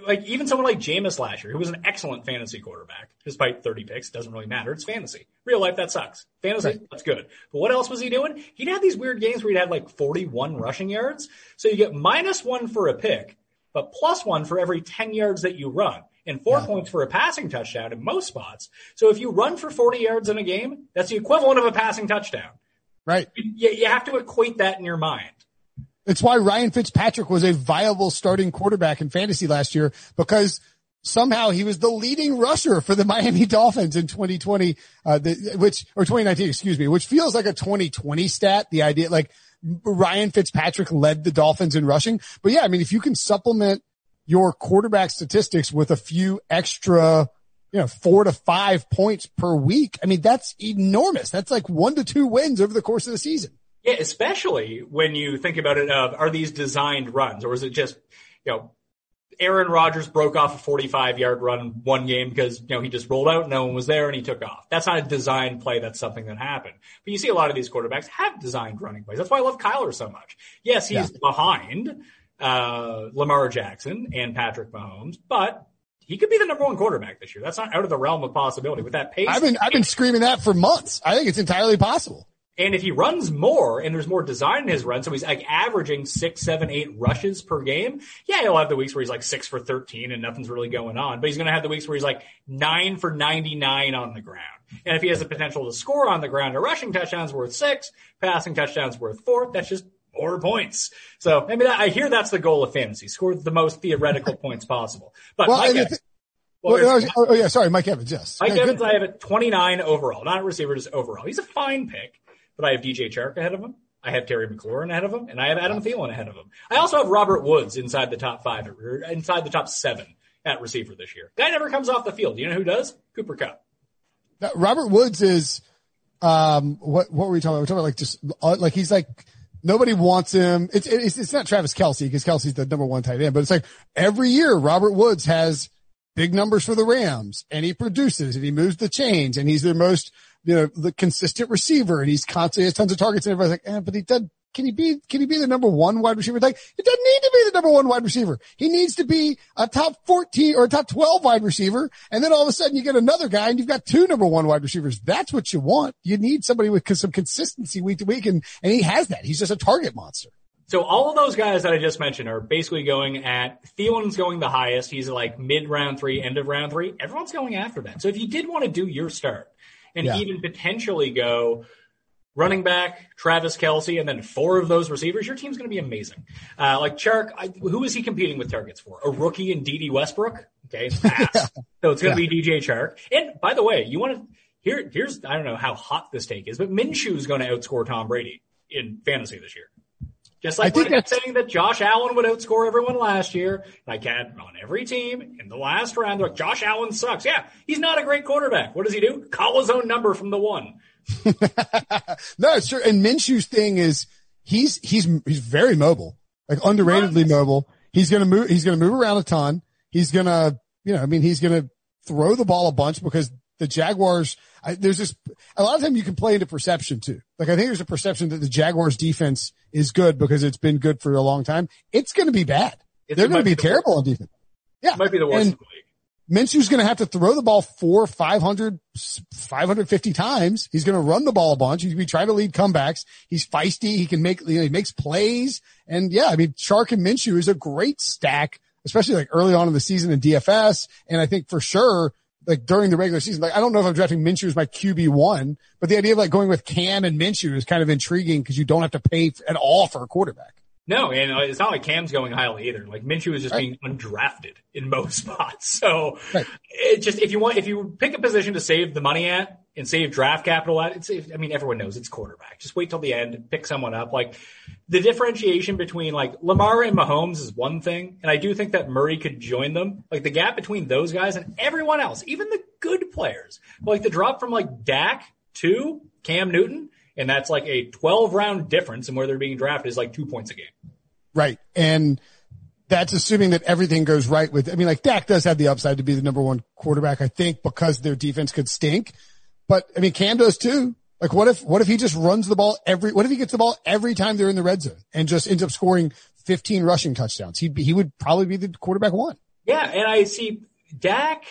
like even someone like Jameis last year, who was an excellent fantasy quarterback, despite 30 picks, doesn't really matter. It's fantasy. Real life, that sucks. Fantasy, right. that's good. But what else was he doing? He'd have these weird games where he'd have like 41 rushing yards. So you get minus one for a pick, but plus one for every 10 yards that you run and four yeah. points for a passing touchdown in most spots. So if you run for 40 yards in a game, that's the equivalent of a passing touchdown. Right. You, you have to equate that in your mind. It's why Ryan Fitzpatrick was a viable starting quarterback in fantasy last year because somehow he was the leading rusher for the Miami Dolphins in 2020, uh, the, which, or 2019, excuse me, which feels like a 2020 stat. The idea, like Ryan Fitzpatrick led the Dolphins in rushing. But yeah, I mean, if you can supplement your quarterback statistics with a few extra, you know, four to five points per week. I mean, that's enormous. That's like one to two wins over the course of the season. Yeah, especially when you think about it of are these designed runs or is it just, you know, Aaron Rodgers broke off a 45 yard run one game because, you know, he just rolled out, no one was there and he took off. That's not a designed play. That's something that happened. But you see a lot of these quarterbacks have designed running plays. That's why I love Kyler so much. Yes, he's yeah. behind, uh, Lamar Jackson and Patrick Mahomes, but he could be the number one quarterback this year. That's not out of the realm of possibility with that pace. I've been, I've been screaming that for months. I think it's entirely possible. And if he runs more and there's more design in his run, so he's like averaging six, seven, eight rushes per game. Yeah, he'll have the weeks where he's like six for 13 and nothing's really going on, but he's going to have the weeks where he's like nine for 99 on the ground. And if he has the potential to score on the ground, a rushing touchdown's worth six, passing touchdowns worth four. That's just more points. So I mean, I hear that's the goal of fantasy: score the most theoretical points possible. But well, Mike Evans, well, well, oh, oh, yeah, sorry, Mike Evans. Yes, Mike Evans. Good. I have at 29 overall, not a receiver, just overall. He's a fine pick, but I have DJ Chark ahead of him. I have Terry McLaurin ahead of him, and I have Adam Thielen ahead of him. I also have Robert Woods inside the top five, inside the top seven at receiver this year. Guy never comes off the field. Do you know who does? Cooper Kupp. Robert Woods is, um, what what were we talking about? We're talking about like just uh, like he's like Nobody wants him. It's, it's, it's not Travis Kelce because Kelce's the number one tight end, but it's like every year Robert Woods has big numbers for the Rams and he produces and he moves the chains and he's their most, you know, the consistent receiver and he's constantly has tons of targets and everybody's like, eh, but he does can he be, can he be the number one wide receiver? Like, it doesn't need to be the number one wide receiver. He needs to be a top 14 or a top 12 wide receiver. And then all of a sudden you get another guy and you've got two number one wide receivers. That's what you want. You need somebody with some consistency week to week. And, and he has that. He's just a target monster. So all of those guys that I just mentioned are basically going at Thielen's going the highest. He's like mid round three, end of round three. Everyone's going after that. So if you did want to do your start and yeah. even potentially go running back, Travis Kelce, and then four of those receivers, your team's going to be amazing. Uh, like Chark, I, who is he competing with targets for? A rookie in Dede Westbrook? Okay, yeah. So it's going to yeah. be DJ Chark. And by the way, you want to here? Here's I don't know how hot this take is, but Minshew is going to outscore Tom Brady in fantasy this year. Just like I think that's saying that Josh Allen would outscore everyone last year. Can't on every team in the last round. Like Josh Allen sucks. Yeah, he's not a great quarterback. What does he do? Call his own number from the one. no, sure. And Minshew's thing is he's he's he's very mobile, like underratedly mobile. He's gonna move. He's gonna move around a ton. He's gonna, you know, I mean, he's gonna throw the ball a bunch because the Jaguars, I, there's this, a lot of time you can play into perception too. Like I think there's a perception that the Jaguars defense is good because it's been good for a long time. It's going to be bad. It's, They're going to be, be terrible on defense. Yeah. It might be the worst. And Minshew's going to have to throw the ball four, 500, 550 times. He's going to run the ball a bunch. He's going to be trying to lead comebacks. He's feisty. He can make, you know, he makes plays. And yeah, I mean, Chark and Minshew is a great stack, especially like early on in the season in DFS. And I think for sure like during the regular season. Like I don't know if I'm drafting Minshew as my QB one, but the idea of like going with Cam and Minshew is kind of intriguing because you don't have to pay at all for a quarterback. No, and uh, it's not like Cam's going highly either. Like Minshew is just right. being undrafted in most spots. So right. it just if you want if you pick a position to save the money at and save draft capital it's I mean everyone knows it's quarterback. Just wait till the end, pick someone up. Like the differentiation between like Lamar and Mahomes is one thing, and I do think that Murray could join them. Like the gap between those guys and everyone else, even the good players, like the drop from like Dak to Cam Newton and that's like a 12 round difference in where they're being drafted is like two points a game. Right. And that's assuming that everything goes right with, I mean, like Dak does have the upside to be the number one quarterback, I think, because their defense could stink. But I mean, Cam does too. Like what if, what if he just runs the ball every, what if he gets the ball every time they're in the red zone and just ends up scoring 15 rushing touchdowns? He'd be, he would probably be the quarterback one. Yeah. And I see Dak,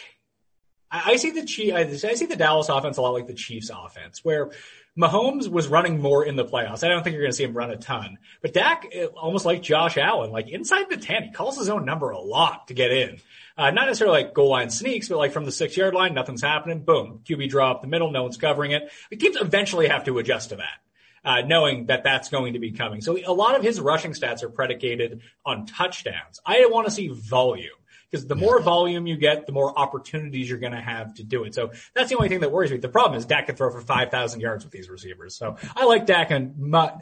I, I see the Chief, I see the Dallas offense a lot like the Chiefs offense where Mahomes was running more in the playoffs. I don't think you're going to see him run a ton, but Dak, eh, almost like Josh Allen, like inside the 10, he calls his own number a lot to get in. Uh, not necessarily like goal line sneaks, but like from the six yard line, nothing's happening. Boom. QB draw up the middle. No one's covering it. The teams eventually have to adjust to that. Uh, knowing that that's going to be coming. So a lot of his rushing stats are predicated on touchdowns. I want to see volume because the more volume you get, the more opportunities you're going to have to do it. So that's the only thing that worries me. The problem is Dak can throw for 5,000 yards with these receivers. So I like Dak en-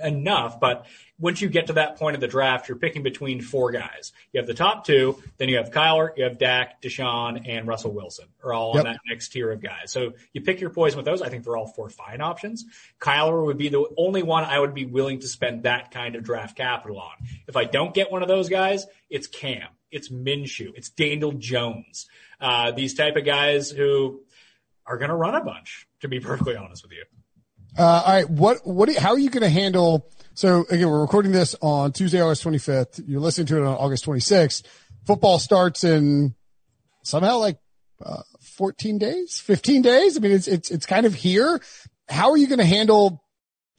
enough, but once you get to that point of the draft, you're picking between four guys. You have the top two, then you have Kyler, you have Dak, Deshaun, and Russell Wilson are all yep. on that next tier of guys. So you pick your poison with those. I think they're all four fine options. Kyler would be the only one I would be willing to spend that kind of draft capital on. If I don't get one of those guys, it's Cam it's Minshew, it's Daniel Jones, uh, these type of guys who are going to run a bunch. To be perfectly honest with you. Uh, all right, what what how are you going to handle? So again, we're recording this on Tuesday, August 25th. You're listening to it on August 26th. Football starts in somehow like uh, 14 days, 15 days. I mean, it's it's it's kind of here. How are you going to handle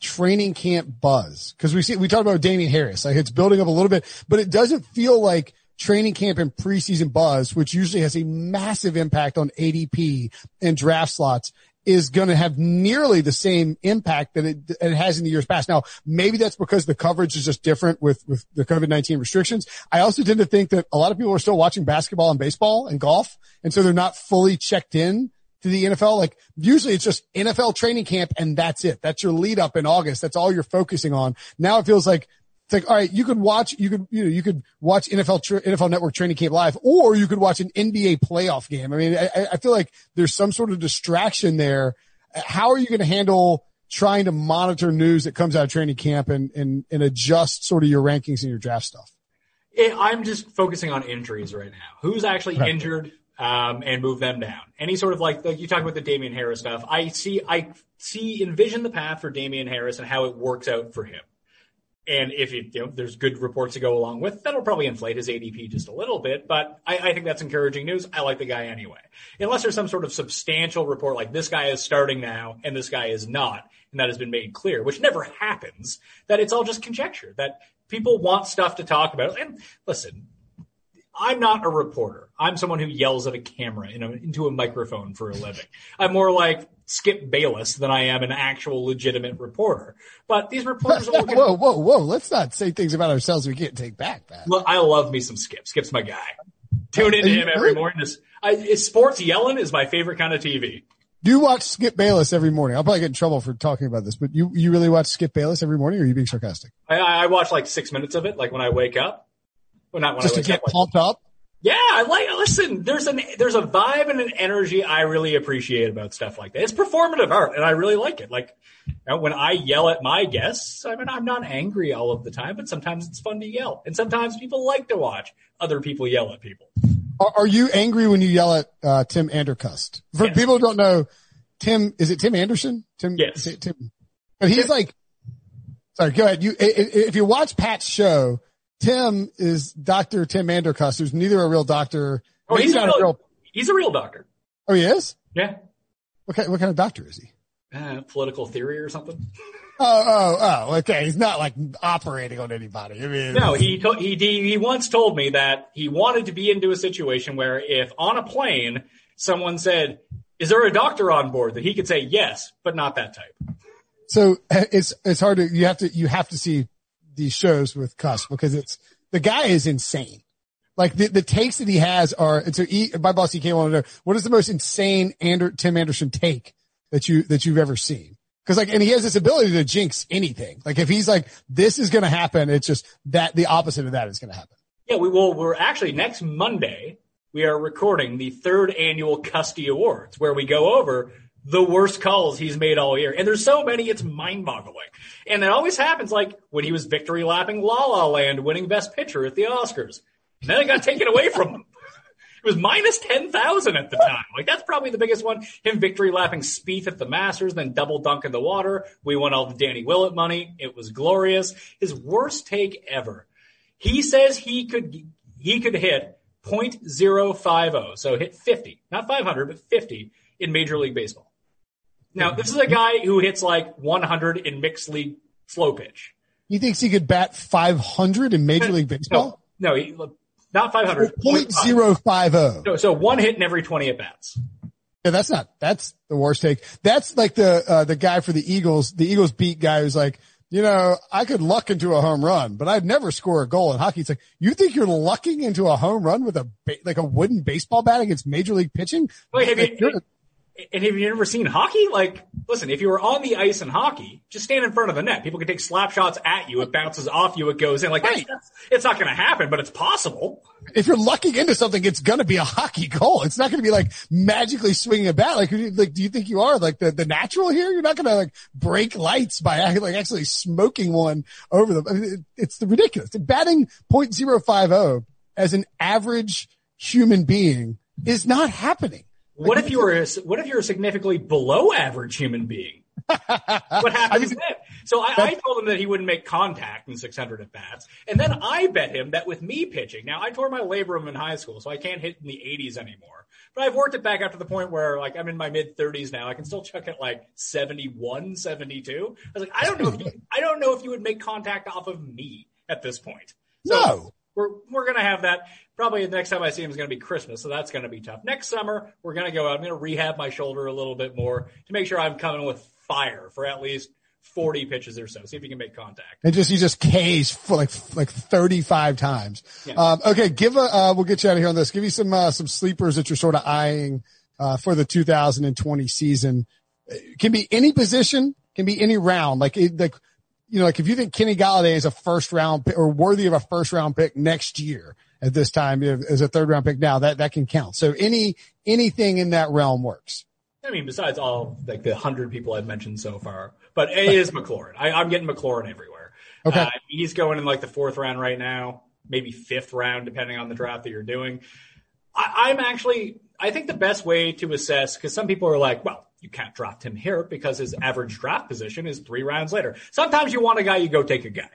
training camp buzz? Because we see we talked about Damien Harris, like it's building up a little bit, but it doesn't feel like training camp and preseason buzz, which usually has a massive impact on ADP and draft slots is going to have nearly the same impact that it, it, has in the years past. Now, maybe that's because the coverage is just different with, with the COVID-19 restrictions. I also tend to think that a lot of people are still watching basketball and baseball and golf. And so they're not fully checked in to the NFL. Like usually it's just NFL training camp and that's it. That's your lead up in August. That's all you're focusing on. Now it feels like it's like, all right, you could watch, you could, you know, you could watch NFL, NFL network training camp live, or you could watch an NBA playoff game. I mean, I, I feel like there's some sort of distraction there. How are you going to handle trying to monitor news that comes out of training camp and, and, and adjust sort of your rankings and your draft stuff? It, I'm just focusing on injuries right now. Who's actually right. injured? Um, and move them down. Any sort of like, like you talk about the Damien Harris stuff. I see, I see, envision the path for Damien Harris and how it works out for him And if you, you know, there's good reports to go along with, that'll probably inflate his ADP just a little bit. But I, I think that's encouraging news. I like the guy anyway. Unless there's some sort of substantial report like this guy is starting now and this guy is not, and that has been made clear, which never happens, that it's all just conjecture, that people want stuff to talk about. And listen, I'm not a reporter. I'm someone who yells at a camera in a, into a microphone for a living. I'm more like Skip Bayless than I am an actual legitimate reporter. But these reporters are looking. whoa, whoa, whoa! Let's not say things about ourselves we can't take back. Pat. Well, I love me some Skip. Skip's my guy. Tune into him every morning. This, I, is sports yelling is my favorite kind of TV. Do you watch Skip Bayless every morning? I'll probably get in trouble for talking about this, but you you really watch Skip Bayless every morning, or are you being sarcastic? I, I watch like six minutes of it, like when I wake up. Well, not when Just I to wake get up. like- pumped up. Yeah, I like. Listen, there's an there's a vibe and an energy I really appreciate about stuff like that. It's performative art, and I really like it. Like when I yell at my guests, I mean, I'm not angry all of the time, but sometimes it's fun to yell, and sometimes people like to watch other people yell at people. Are, are you angry when you yell at uh, Tim Andercust? For Yes. people who don't know, Tim is it Tim Anderson? Tim. Yes. Ti- Tim. But he's like, sorry. Go ahead. You if you watch Pat's show, Tim is Doctor Tim Andercust, who's neither a real doctor. Oh, he's, not a real, he's a real doctor. Oh, he is. Yeah, Okay. what kind of doctor is he? uh, political theory or something. Oh, oh, oh, okay. He's not like operating on anybody. I mean, No, he to, he he once told me that he wanted to be into a situation where if on a plane someone said, "Is there a doctor on board?" that he could say yes, but not that type. so it's, it's hard to, you have to, you have to see these shows with Cuss because it's, the guy is insane. Like the, the takes that he has are, and so he, my boss, he came on know, what is the most insane Ander, Tim Anderson take that you, that you've ever seen? Cause like, and he has this ability to jinx anything. Like if he's like, this is going to happen, it's just that the opposite of that is going to happen. Yeah, we will. We're actually next Monday. We are recording the third annual Custy Awards, where we go over the worst calls he's made all year. And there's so many, it's mind-boggling. And it always happens, like when he was victory lapping La La Land, winning Best Picture at the Oscars. And then it got taken away from him. It was minus 10,000 at the time. Like that's probably the biggest one. Him victory lapping Spieth at the Masters, then double dunk in the water. We won all the Danny Willett money. It was glorious. His worst take ever. He says he could, he could hit .050. So hit 50, not 500, but 50 in Major League Baseball. Now, this is a guy who hits like 100 in mixed league slow pitch. He thinks he could bat 500 in Major League Baseball? No, he, not 500. Point zero five oh. So, so one hit in every 20 at bats. Yeah, that's not, that's the worst take. That's like the, uh, the guy for the Eagles, the Eagles beat guy who's like, you know, I could luck into a home run, but I'd never score a goal in hockey. It's like, you think you're lucking into a home run with a, ba- like a wooden baseball bat against major league pitching? Wait, have Like, you, and have you ever seen hockey? Like, listen, if you were on the ice in hockey, just stand in front of the net. People can take slap shots at you. It bounces off you. It goes in. Like, Right. that's, it's not going to happen, but it's possible. if you're lucking into something, it's gonna be a hockey goal. It's not gonna be like magically swinging a bat. Like, like, do you think you are like the, the natural here? You're not gonna like break lights by like actually smoking one over them. I mean, it, it's the ridiculous. Batting .050 as an average human being is not happening. What if you were a, what if you're a significantly below average human being? what happens then? So I, I told him that he wouldn't make contact in 600 at bats, and then I bet him that with me pitching. Now I tore my labrum in high school, so I can't hit in the 80s anymore. But I've worked it back up to the point where like I'm in my mid 30s now. I can still chuck at like 71, 72. I was like, I don't know if you, I don't know if you would make contact off of me at this point. So No. We're we're gonna have that. Probably the next time I see him is gonna be Christmas, so that's gonna be tough. Next summer, we're gonna go out. I'm gonna rehab my shoulder a little bit more to make sure I'm coming with fire for at least 40 pitches or so. See if you can make contact. And just, you just K's for like, like 35 times. Yeah. Um, okay. Give a, uh, we'll get you out of here on this. Give you some, uh, some sleepers that you're sort of eyeing, uh, for the 2020 season. It can be any position, can be any round. Like, it, like, you know, like if you think Kenny Golladay is a first round pick or worthy of a first round pick next year at this time as a third round pick now, that, that can count. So any, anything in that realm works. I mean, besides all like the hundred people I've mentioned so far, but it is McLaurin. I, I'm getting McLaurin everywhere. Okay. Uh, he's going in like the fourth round right now, maybe fifth round, depending on the draft that you're doing. I, I'm actually, I think the best way to assess, because some people are like, well, you can't draft him here because his average draft position is three rounds later. Sometimes you want a guy, you go take a guy.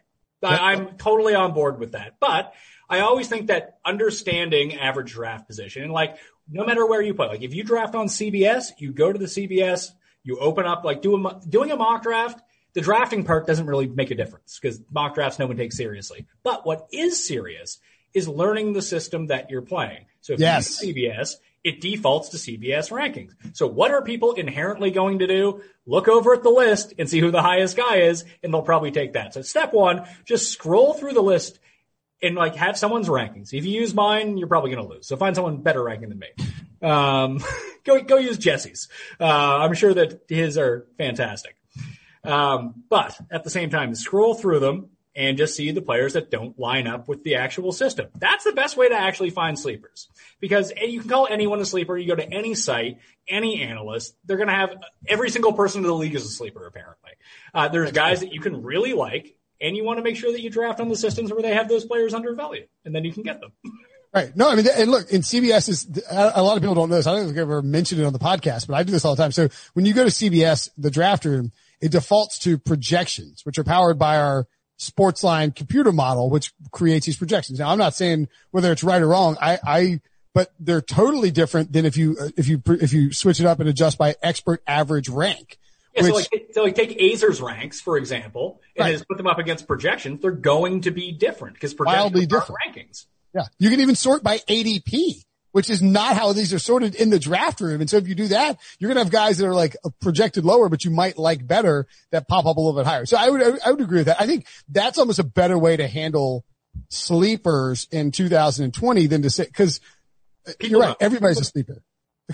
I, I'm totally on board with that. But I always think that understanding average draft position and like no matter where you play, like if you draft on CBS, you go to the CBS, you open up like do a, doing a mock draft. The drafting part doesn't really make a difference because mock drafts no one takes seriously. But what is serious is learning the system that you're playing. So if Yes. you CBS, it defaults to CBS rankings. So what are people inherently going to do? Look over at the list and see who the highest guy is, and they'll probably take that. So step one, just scroll through the list and like have someone's rankings. If you use mine, you're probably going to lose. So find someone better ranking than me. Um, go go use Jesse's. Uh, I'm sure that his are fantastic. Um, but at the same time, scroll through them and just see the players that don't line up with the actual system. That's the best way to actually find sleepers because you can call anyone a sleeper. You go to any site, any analyst, they're going to have every single person in the league is a sleeper. Apparently, uh, there's guys that you can really like, and you want to make sure that you draft on the systems where they have those players undervalued, and then you can get them. Right. No, I mean, and look, in CBS is, a lot of people don't know this. I don't think I've ever mentioned it on the podcast, but I do this all the time. So when you go to CBS, the draft room, it defaults to projections, which are powered by our Sportsline computer model, which creates these projections. Now, I'm not saying whether it's right or wrong. I, I, but they're totally different than if you, uh, if you, if you switch it up and adjust by expert average rank. Yeah, so like, so like take Azer's ranks, for example, and Right. just put them up against projections. They're going to be different because projections Wildly are different. rankings. Yeah. You can even sort by ADP, which is not how these are sorted in the draft room. And so if you do that, you're going to have guys that are like uh, projected lower, but you might like better that pop up a little bit higher. So I would, I would agree with that. I think that's almost a better way to handle sleepers in 2020 than to say, cause uh, you're right. Everybody's a sleeper.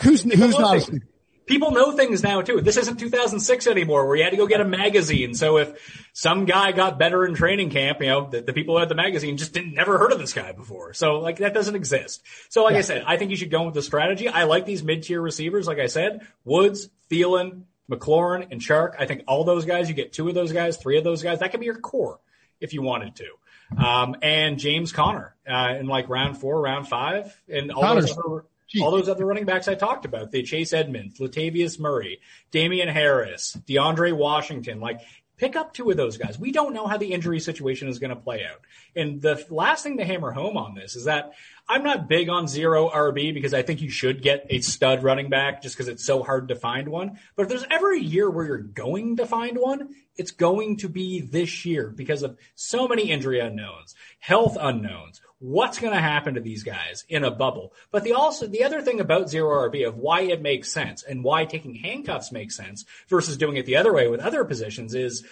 Who's, who's not a sleeper? People know things now too. This isn't 2006 anymore where you had to go get a magazine. So if some guy got better in training camp, you know, the, the people who had the magazine just didn't never heard of this guy before. So like that doesn't exist. So like I said, I think you should go with the strategy. I like these mid-tier receivers. Like I said, Woods, Thielen, McLaurin, and Chark. I think all those guys, you get two of those guys, three of those guys. That could be your core if you wanted to. Um, and James Conner uh, in like round four, round five, and all those Conner's other. All those other running backs I talked about, the Chase Edmonds, Latavius Murray, Damien Harris, DeAndre Washington, like pick up two of those guys. We don't know how the injury situation is going to play out. And the last thing to hammer home on this is that I'm not big on zero RB because I think you should get a stud running back just because it's so hard to find one. But if there's ever a year where you're going to find one, it's going to be this year because of so many injury unknowns, health unknowns, what's going to happen to these guys in a bubble. But the also the other thing about zero RB of why it makes sense and why taking handcuffs makes sense versus doing it the other way with other positions is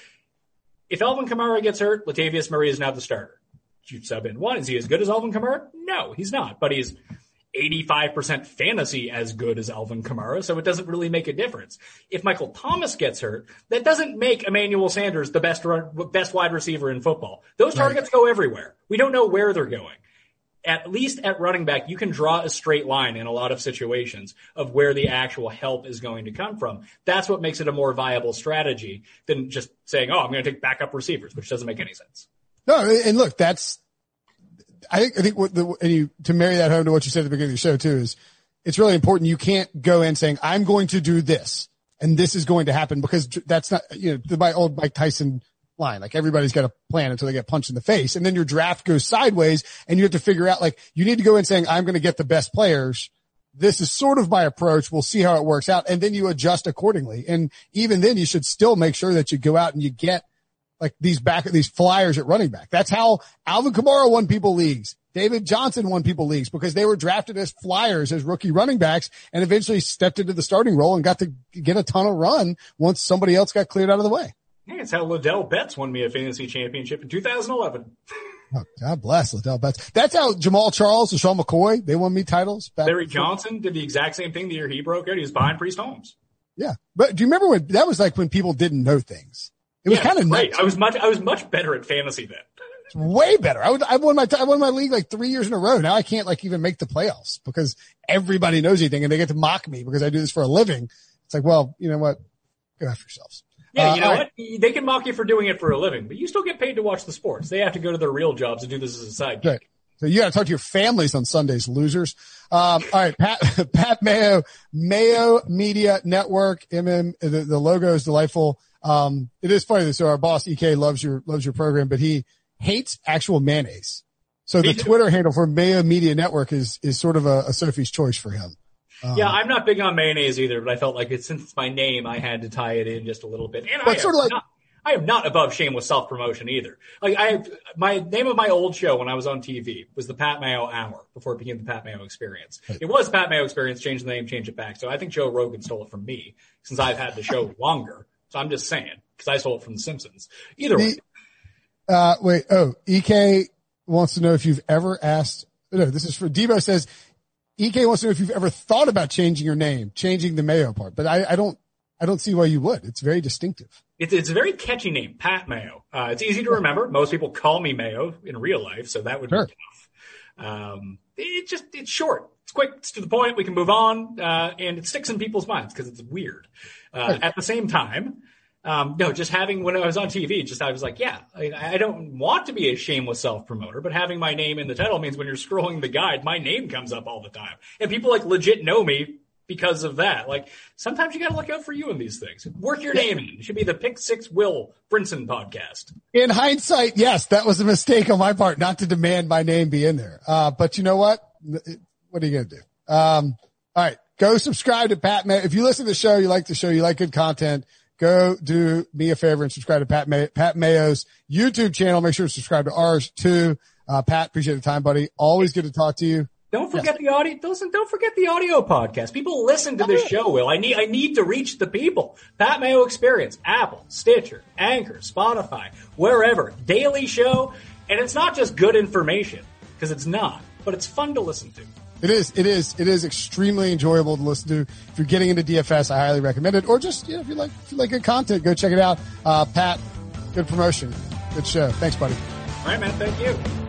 if Alvin Kamara gets hurt, Latavius Murray is now the starter. You sub in one. Is he as good as Alvin Kamara? No, he's not. But he's 85% fantasy as good as Alvin Kamara, so it doesn't really make a difference. If Michael Thomas gets hurt, that doesn't make Emmanuel Sanders the best run, best wide receiver in football. Those targets go everywhere. We don't know where they're going. At least at running back, you can draw a straight line in a lot of situations of where the actual help is going to come from. That's what makes it a more viable strategy than just saying, "Oh, I'm going to take backup receivers," which doesn't make any sense. No, and look, that's, I think, I think what the, and you, to marry that home to what you said at the beginning of the show too is it's really important. You can't go in saying, I'm going to do this and this is going to happen because that's not, you know, my old Mike Tyson line. Like everybody's got a plan until they get punched in the face. And then your draft goes sideways and you have to figure out like, you need to go in saying, I'm going to get the best players. This is sort of my approach. We'll see how it works out. And then you adjust accordingly. And even then you should still make sure that you go out and you get like these back, these flyers at running back. That's how Alvin Kamara won people leagues. David Johnson won people leagues because they were drafted as flyers as rookie running backs and eventually stepped into the starting role and got to get a ton of run once somebody else got cleared out of the way. Hey, it's how Ladell Betts won me a fantasy championship in 2011. Oh, God bless Ladell Betts. That's how Jamaal Charles and Sean McCoy, they won me titles. Back Larry Johnson did the exact same thing the year he broke out. He was behind Priest Holmes. Yeah. But do you remember when that was like when people didn't know things? It was Yeah, kind of great. nuts. I was much I was much better at fantasy then. Way better. I would, I won my, I won my league like three years in a row. Now I can't like even make the playoffs because everybody knows anything and they get to mock me because I do this for a living. It's like, well, you know what? Go after yourselves. Yeah, Uh, you know all what? They can mock you for doing it for a living, but you still get paid to watch the sports. They have to go to their real jobs and do this as a side gig. Right. So you got to talk to your families on Sundays, losers. Um, all right, Pat, Pat Mayo, Mayo Media Network, MM, the, the logo is delightful. Um, it is funny. So our boss EK loves your, loves your program, but he, hates actual mayonnaise. So the. Twitter handle for Mayo Media Network is, is sort of a, a Sophie's choice for him. Um, Yeah, I'm not big on mayonnaise either, but I felt like it, since it's my name, I had to tie it in just a little bit. And I, sort am of like- not, I am not above shameless self promotion either. Like I, my name of my old show when I was on TV was the Pat Mayo Hour before it became the Pat Mayo Experience. It was Pat Mayo Experience, changed the name, changed it back. So I think Joe Rogan stole it from me since I've had the show longer. So I'm just saying because I stole it from The Simpsons. Either way, Uh, wait. Oh, EK wants to know if you've ever asked. No, this is for Debo says. EK wants to know if you've ever thought about changing your name, changing the Mayo part, but I, I don't, I don't see why you would. It's very distinctive. It's, it's a very catchy name, Pat Mayo. Uh, it's easy to remember. Most people call me Mayo in real life, so that would Sure. be tough. Um, it just it's short, it's quick, it's to the point. We can move on, uh, and it sticks in people's minds because it's weird. Uh, at the same time, um, no, just having when I was on TV, just I was like, yeah, I, I don't want to be a shameless self promoter, but having my name in the title means when you're scrolling the guide, my name comes up all the time, and people like legit know me because of that. Like sometimes you got to look out for you in these things. Work your name in. It should be the Pick Six Will Brinson podcast. In hindsight, yes, that was a mistake on my part not to demand my name be in there. Uh, but you know what? What are you going to do? Um, all right. Go subscribe to Pat Mayo. If you listen to the show, you like the show, you like good content, go do me a favor and subscribe to Pat, May- Pat Mayo's YouTube channel. Make sure to subscribe to ours too. Uh, Pat, appreciate the time, buddy. Always good to talk to you. Don't forget the audio. Listen, don't forget the audio podcast. People listen to this show. Will I need? I need to reach the people. Pat Mayo Experience, Apple, Stitcher, Anchor, Spotify, wherever. Daily show, and it's not just good information because it's not, but it's fun to listen to. It is, it is, it is extremely enjoyable to listen to. If you're getting into DFS, I highly recommend it. Or just, you know, if you like, if you like good content, go check it out. Uh, Pat, good promotion. Good show. Thanks, buddy. All right, man. Thank you.